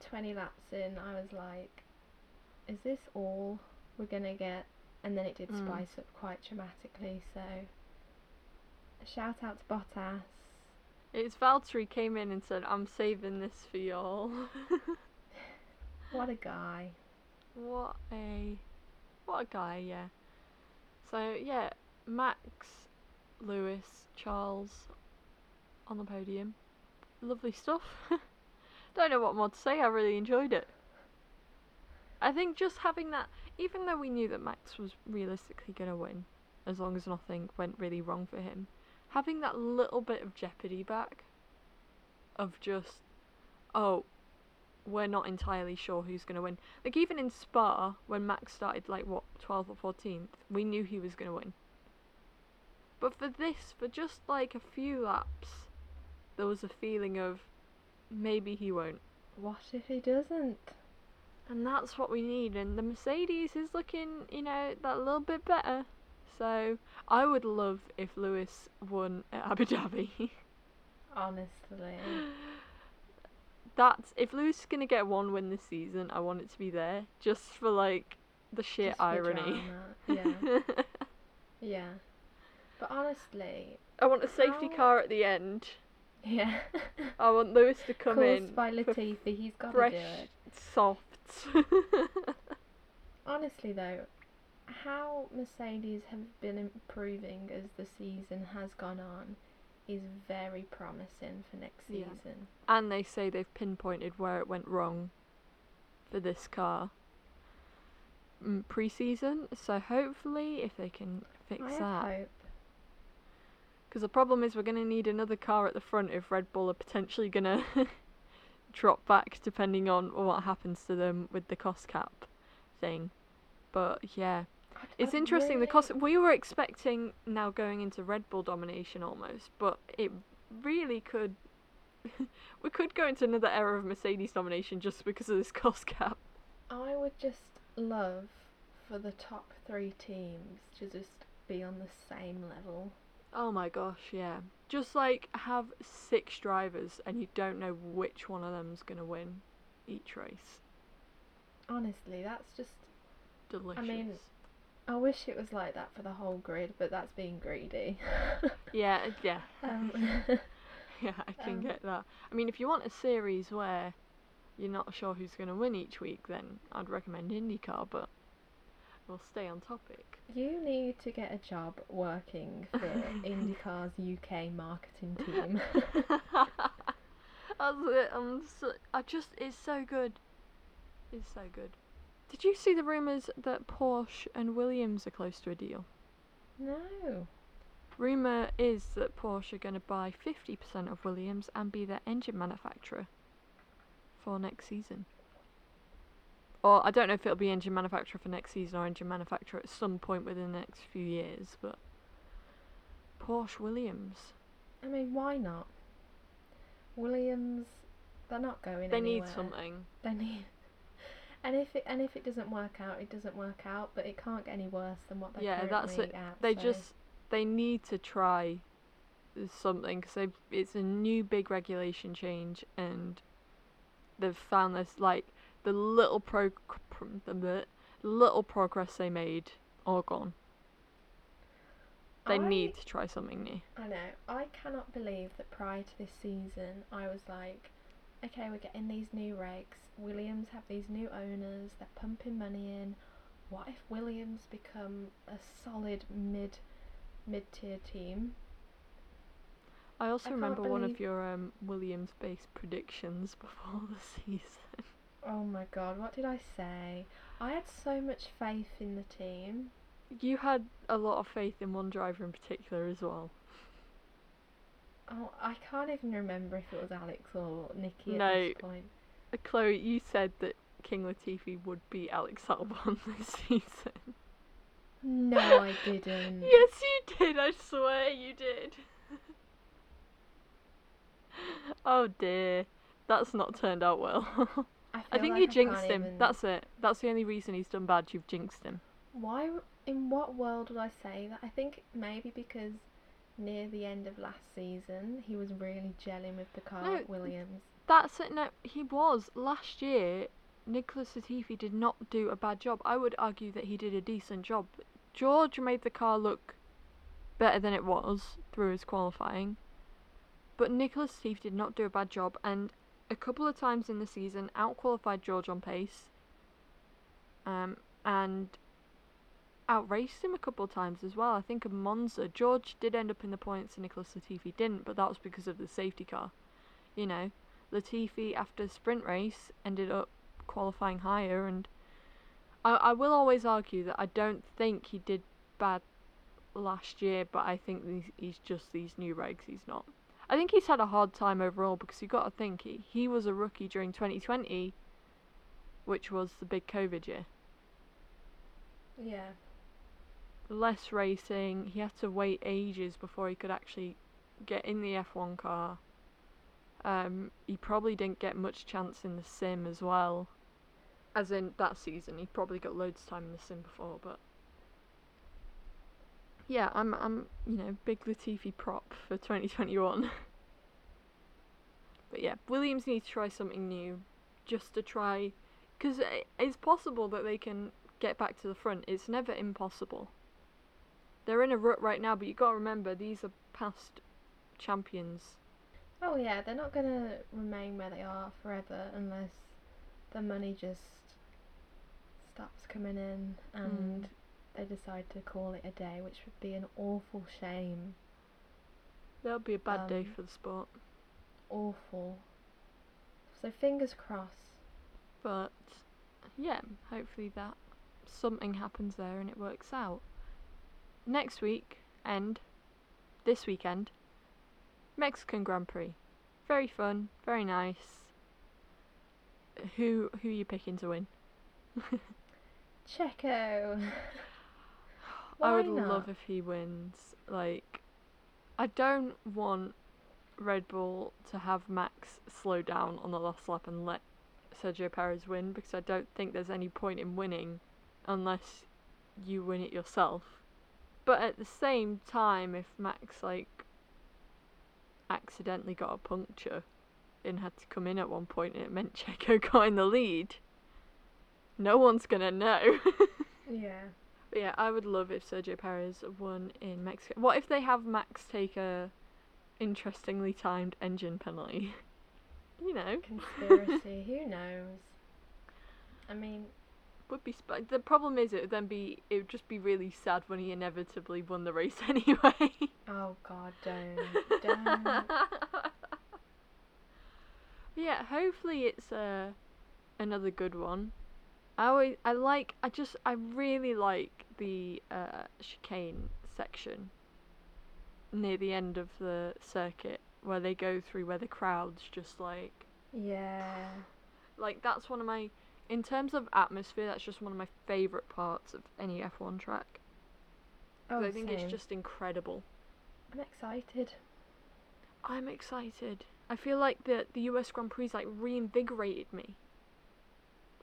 [SPEAKER 1] 20 laps in, I was like, "Is this all we're gonna get?" And then it did
[SPEAKER 2] Mm.
[SPEAKER 1] spice up quite dramatically. So, shout out to Bottas.
[SPEAKER 2] It's Valtteri came in and said, "I'm saving this for y'all."
[SPEAKER 1] What a guy.
[SPEAKER 2] What a what a guy, yeah. So yeah, Max, Lewis, Charles on the podium. Lovely stuff. Don't know what more to say, I really enjoyed it. I think just having that even though we knew that Max was realistically gonna win, as long as nothing went really wrong for him, having that little bit of jeopardy back of just oh, we're not entirely sure who's going to win. Like even in Spa, when Max started like what 12th or 14th, we knew he was going to win. But for this, for just like a few laps, there was a feeling of maybe he won't.
[SPEAKER 1] What if he doesn't?
[SPEAKER 2] And that's what we need. And the Mercedes is looking, you know, that little bit better. So I would love if Lewis won at Abu Dhabi.
[SPEAKER 1] Honestly.
[SPEAKER 2] that's if Lewis is gonna get one win this season, I want it to be there, just for like the sheer irony.
[SPEAKER 1] drama. Yeah. Yeah. But honestly,
[SPEAKER 2] I want a safety
[SPEAKER 1] How-
[SPEAKER 2] car at the end.
[SPEAKER 1] Yeah.
[SPEAKER 2] I want Lewis to come
[SPEAKER 1] Caused
[SPEAKER 2] in
[SPEAKER 1] by Latifi, he's got to do it.
[SPEAKER 2] soft.
[SPEAKER 1] honestly though, how Mercedes have been improving as the season has gone on is very promising for next
[SPEAKER 2] Yeah.
[SPEAKER 1] season.
[SPEAKER 2] And they say they've pinpointed where it went wrong for this car mm, pre-season. So hopefully, if they can fix
[SPEAKER 1] I
[SPEAKER 2] that,
[SPEAKER 1] hope.
[SPEAKER 2] Because the problem is we're going to need another car at the front if Red Bull are potentially going to drop back, depending on what happens to them with the cost cap thing. But yeah, it's interesting. The cost we were expecting now going into Red Bull domination almost, but it really could. we could go into another era of Mercedes domination just because of this cost cap.
[SPEAKER 1] I would just love for the top three teams to just be on the same level.
[SPEAKER 2] Oh my gosh, yeah. Just like have six drivers and you don't know which one of them's gonna win each race.
[SPEAKER 1] Honestly, that's just.
[SPEAKER 2] Delicious.
[SPEAKER 1] I mean- I wish it was like that for the whole grid, but that's being greedy.
[SPEAKER 2] yeah, yeah,
[SPEAKER 1] um,
[SPEAKER 2] yeah. I can
[SPEAKER 1] Um,
[SPEAKER 2] get that. I mean, if you want a series where you're not sure who's gonna win each week, then I'd recommend IndyCar. But we'll stay on topic.
[SPEAKER 1] you need to get a job working for IndyCar's UK marketing team.
[SPEAKER 2] That's it. I'm so, I just it's so good. It's so good. Did you see the rumours that Porsche and Williams are close to a deal?
[SPEAKER 1] no.
[SPEAKER 2] Rumour is that Porsche are going to buy 50% of Williams and be their engine manufacturer for next season. Or I don't know if it'll be engine manufacturer for next season or engine manufacturer at some point within the next few years, but Porsche Williams.
[SPEAKER 1] I mean, why not? Williams, they're not going
[SPEAKER 2] They need something.
[SPEAKER 1] They need. And if it and if it doesn't work out, it doesn't work out. But it can't get any worse than what they're
[SPEAKER 2] Yeah, that's it.
[SPEAKER 1] at.
[SPEAKER 2] They
[SPEAKER 1] so-
[SPEAKER 2] just they need to try something because it's a new big regulation change and they've found this like the little pro the little progress they made all gone. They
[SPEAKER 1] I-
[SPEAKER 2] need to try something new.
[SPEAKER 1] I know. I cannot believe that prior to this season, I was like, okay, we're getting these new regs. Williams have these new owners. They're pumping money in. What if Williams become a solid mid mid tier team?
[SPEAKER 2] I also
[SPEAKER 1] I
[SPEAKER 2] remember one of your um, Williams-based predictions before the season.
[SPEAKER 1] Oh my god, what did I say? I had so much faith in the team.
[SPEAKER 2] You had a lot of faith in one driver in particular as well.
[SPEAKER 1] Oh, I can't even remember if it was Alex or Nikki at
[SPEAKER 2] No.
[SPEAKER 1] this point.
[SPEAKER 2] Uh, Chloe, you said that King Latifi would beat Alex Albon this season.
[SPEAKER 1] No, I didn't.
[SPEAKER 2] yes, you did. I swear you did. oh dear, that's not turned out well. I think
[SPEAKER 1] like
[SPEAKER 2] you
[SPEAKER 1] I
[SPEAKER 2] jinxed him.
[SPEAKER 1] even-
[SPEAKER 2] That's it. That's the only reason he's done bad. You've jinxed him.
[SPEAKER 1] Why? In what world would I say that? I think maybe because near the end of last season he was really gelling with the car
[SPEAKER 2] No,
[SPEAKER 1] Williams.
[SPEAKER 2] That's it. No, he was last year. Nicholas Latifi did not do a bad job. I would argue that he did a decent job. George made the car look better than it was through his qualifying, but Nicholas Latifi did not do a bad job. And a couple of times in the season, outqualified George on pace, um, and outraced him a couple of times as well. I think at Monza, George did end up in the points, and Nicholas Latifi didn't, but that was because of the safety car. You know, Latifi after sprint race ended up qualifying higher and I, I will always argue that I don't think he did bad last year but I think he's just these new regs he's not I think he's had a hard time overall because you've got to think he, he was a rookie during 2020 which was the big covid year
[SPEAKER 1] Yeah.
[SPEAKER 2] less racing he had to wait ages before he could actually get in the F1 car um, he probably didn't get much chance in the sim as well. As in that season, he probably got loads of time in the sim before, but yeah, I'm I'm you know big Latifi prop for 2021. but yeah, Williams needs to try something new, just to try, because it's possible that they can get back to the front. It's never impossible. They're in a rut right now, but you got to remember these are past champions.
[SPEAKER 1] Oh yeah, they're not gonna remain where they are forever unless the money just stops coming in and hmm. They decide to call it a day, which would be an awful shame.
[SPEAKER 2] That would be a bad day
[SPEAKER 1] Um,
[SPEAKER 2] for the sport.
[SPEAKER 1] Awful. So fingers crossed.
[SPEAKER 2] But yeah, hopefully that something happens there and it works out. Next week and this weekend, Mexican Grand Prix. Very fun, very nice. Who who are you picking to win?
[SPEAKER 1] Checo.
[SPEAKER 2] I would
[SPEAKER 1] Why
[SPEAKER 2] love if he wins. Like, I don't want Red Bull to have Max slow down on the last lap and let Sergio Perez win because I don't think there's any point in winning unless you win it yourself. But at the same time, if Max like accidentally got a puncture and had to come in at one point and it meant Checo got in the lead, no one's gonna know.
[SPEAKER 1] Yeah.
[SPEAKER 2] But yeah, I would love if Sergio Perez won in Mexico. What if they have Max take a interestingly timed engine penalty? you know,
[SPEAKER 1] Conspiracy. Who knows? I mean,
[SPEAKER 2] would be. Sp- the problem is, it would then be. It would just be really sad when he inevitably won the race anyway.
[SPEAKER 1] oh god, don't. don't.
[SPEAKER 2] yeah, hopefully it's uh, another good one. I always, I like, I just, I really like the uh, chicane section near the end of the circuit where they go through where the crowd's just like,
[SPEAKER 1] Yeah.
[SPEAKER 2] like that's one of my, in terms of atmosphere, that's just one of my favourite parts of any F1 track.
[SPEAKER 1] Oh,
[SPEAKER 2] I think
[SPEAKER 1] same.
[SPEAKER 2] it's just incredible.
[SPEAKER 1] I'm excited.
[SPEAKER 2] I'm excited. I feel like the the US Grand Prix like reinvigorated me.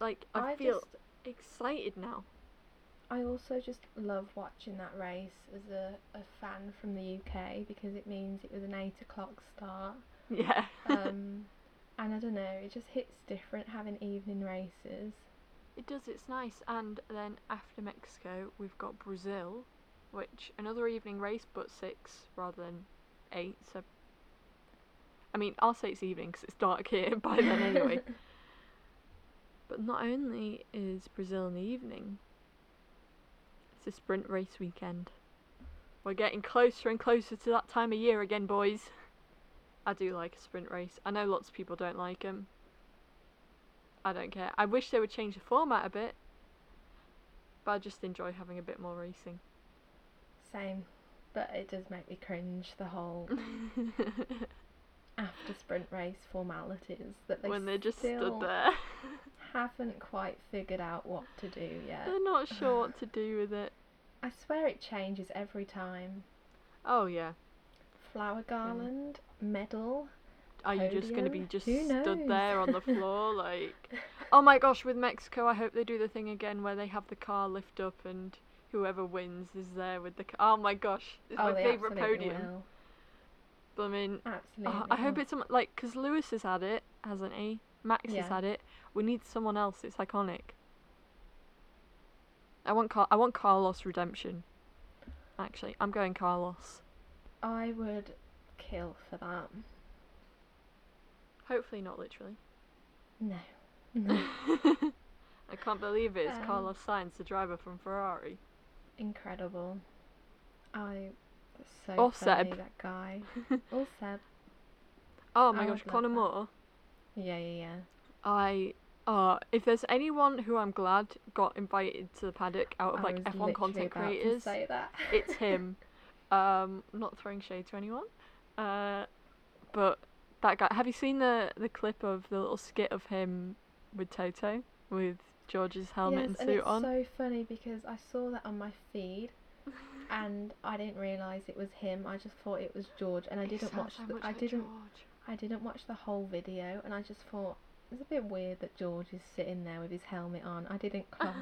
[SPEAKER 2] Like I,
[SPEAKER 1] I
[SPEAKER 2] feel
[SPEAKER 1] just
[SPEAKER 2] excited now.
[SPEAKER 1] I also just love watching that race as a, a fan from the UK because it means it was an eight o'clock start.
[SPEAKER 2] Yeah.
[SPEAKER 1] Um, and I don't know, it just hits different having evening races.
[SPEAKER 2] it does. It's nice. And then after Mexico, we've got Brazil, which another evening race, but six rather than eight. So. I mean, I'll say it's evening because it's dark here by then anyway. But not only is Brazil in the evening, it's a sprint race weekend. We're getting closer and closer to that time of year again, boys. I do like a sprint race. I know lots of people don't like them. I don't care. I wish they would change the format a bit. But I just enjoy having a bit more racing.
[SPEAKER 1] Same. But it does make me cringe the whole after sprint race formalities that they
[SPEAKER 2] when they just stood there.
[SPEAKER 1] haven't quite figured out what to do yet.
[SPEAKER 2] They're not sure what to do with it.
[SPEAKER 1] I swear it changes every time.
[SPEAKER 2] Oh yeah.
[SPEAKER 1] Flower garland, medal.
[SPEAKER 2] Are you just going to be just stood there on the floor like Oh my gosh, with Mexico I hope they do the thing again where they have the car lift up and whoever wins is there with the car. Oh my gosh, it's
[SPEAKER 1] oh,
[SPEAKER 2] my favorite podium.
[SPEAKER 1] Will.
[SPEAKER 2] But I mean,
[SPEAKER 1] Absolutely.
[SPEAKER 2] oh, I hope it's some, like cuz Lewis has had it, hasn't he? Max has had it. We need someone else. It's iconic. I want Car- I want Carlos redemption. Actually, I'm going Carlos.
[SPEAKER 1] I would kill for that.
[SPEAKER 2] Hopefully not literally.
[SPEAKER 1] No. No.
[SPEAKER 2] I can't believe it. It's
[SPEAKER 1] Um,
[SPEAKER 2] Carlos Sainz, the driver from Ferrari.
[SPEAKER 1] Incredible. I. So
[SPEAKER 2] Or
[SPEAKER 1] funny,
[SPEAKER 2] Seb.
[SPEAKER 1] that guy. or Seb.
[SPEAKER 2] Oh my
[SPEAKER 1] I
[SPEAKER 2] gosh,
[SPEAKER 1] would
[SPEAKER 2] Connor. Moore.
[SPEAKER 1] Yeah, yeah, yeah.
[SPEAKER 2] I uh if there's anyone who I'm glad got invited to the paddock out of
[SPEAKER 1] I
[SPEAKER 2] like F1 content creators,
[SPEAKER 1] say that.
[SPEAKER 2] it's him. um, not throwing shade to anyone. Uh, but that guy. Have you seen the the clip of the little skit of him with Toto with George's helmet
[SPEAKER 1] yes,
[SPEAKER 2] and
[SPEAKER 1] and
[SPEAKER 2] suit
[SPEAKER 1] it's
[SPEAKER 2] on?
[SPEAKER 1] so funny because I saw that on my feed, and I didn't realise it was him. I just thought it was George, and I didn't watch.
[SPEAKER 2] so
[SPEAKER 1] the, I
[SPEAKER 2] like
[SPEAKER 1] didn't.
[SPEAKER 2] George.
[SPEAKER 1] I didn't watch the whole video, and I just thought it's a bit weird that George is sitting there with his helmet on. I didn't clock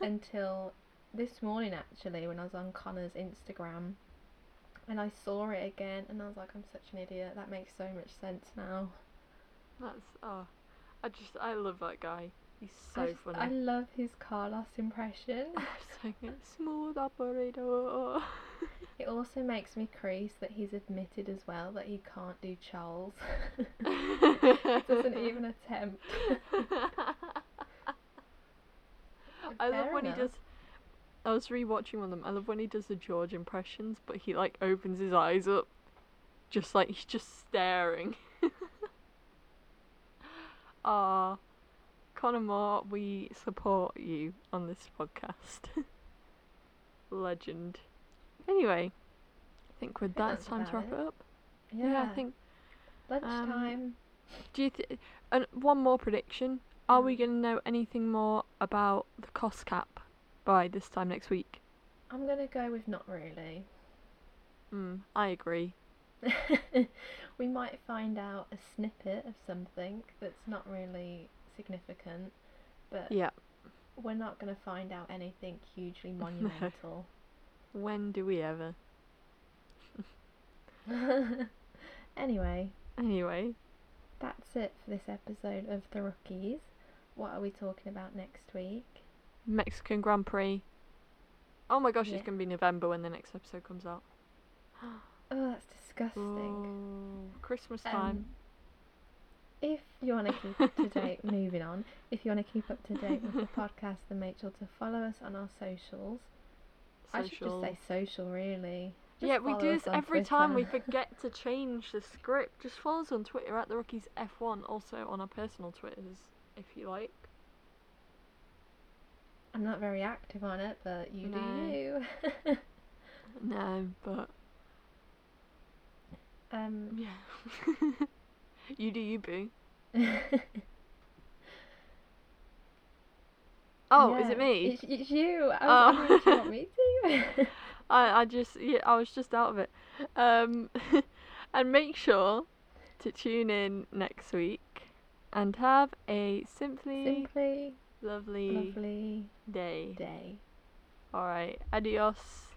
[SPEAKER 1] until this morning actually when I was on Connor's Instagram, and I saw it again, and I was like, I'm such an idiot. That makes so much sense now.
[SPEAKER 2] That's oh, I just I love that guy. He's
[SPEAKER 1] I,
[SPEAKER 2] so
[SPEAKER 1] just-
[SPEAKER 2] funny.
[SPEAKER 1] I love his Carlos impression.
[SPEAKER 2] Smooth operator.
[SPEAKER 1] It also makes me crease that he's admitted as well that he can't do Charles. Doesn't even attempt.
[SPEAKER 2] I love when
[SPEAKER 1] enough.
[SPEAKER 2] he does. I was rewatching one of them. I love when he does the George impressions, but he like opens his eyes up, just like he's just staring. Ah, Connor Moore, we support you on this podcast. Legend. Anyway, I think with
[SPEAKER 1] think
[SPEAKER 2] that, it's
[SPEAKER 1] that's
[SPEAKER 2] time to wrap
[SPEAKER 1] it.
[SPEAKER 2] up.
[SPEAKER 1] Yeah,
[SPEAKER 2] I think.
[SPEAKER 1] lunchtime.
[SPEAKER 2] Do you? Th- and one more prediction. Are we
[SPEAKER 1] Mm.
[SPEAKER 2] going to know anything more about the cost cap by this time next week?
[SPEAKER 1] I'm gonna go with not really.
[SPEAKER 2] Mm, I agree.
[SPEAKER 1] we might find out a snippet of something that's not really significant, but
[SPEAKER 2] Yeah.
[SPEAKER 1] we're not going to find out anything hugely monumental.
[SPEAKER 2] When do we ever?
[SPEAKER 1] anyway,
[SPEAKER 2] Anyway,
[SPEAKER 1] that's it for this episode of The Rookies. What are we talking about next week?
[SPEAKER 2] Mexican Grand Prix. Oh my gosh,
[SPEAKER 1] Yeah.
[SPEAKER 2] it's going to be November when the next episode comes out.
[SPEAKER 1] Oh, that's disgusting.
[SPEAKER 2] Oh, Christmas time.
[SPEAKER 1] Um, if you want to keep up to date, moving on, if you want to keep up to date with the podcast, then make sure to follow us on our socials. I should just say social, really. Just
[SPEAKER 2] yeah, we do this every time. We forget to change the script. Just follow us on Twitter at the Rookies F1. Also on our personal Twitters, if you like.
[SPEAKER 1] I'm not very active on it, but you
[SPEAKER 2] No.
[SPEAKER 1] do you.
[SPEAKER 2] No, but
[SPEAKER 1] um,
[SPEAKER 2] yeah. You do you, boo. Oh, is it me?
[SPEAKER 1] It's, it's you. I
[SPEAKER 2] Oh.
[SPEAKER 1] wondering if you want me to.
[SPEAKER 2] I, I just yeah, I was just out of it. Um, and make sure to tune in next week and have a simply
[SPEAKER 1] Simply
[SPEAKER 2] lovely
[SPEAKER 1] lovely
[SPEAKER 2] day.
[SPEAKER 1] day.
[SPEAKER 2] All right, adios.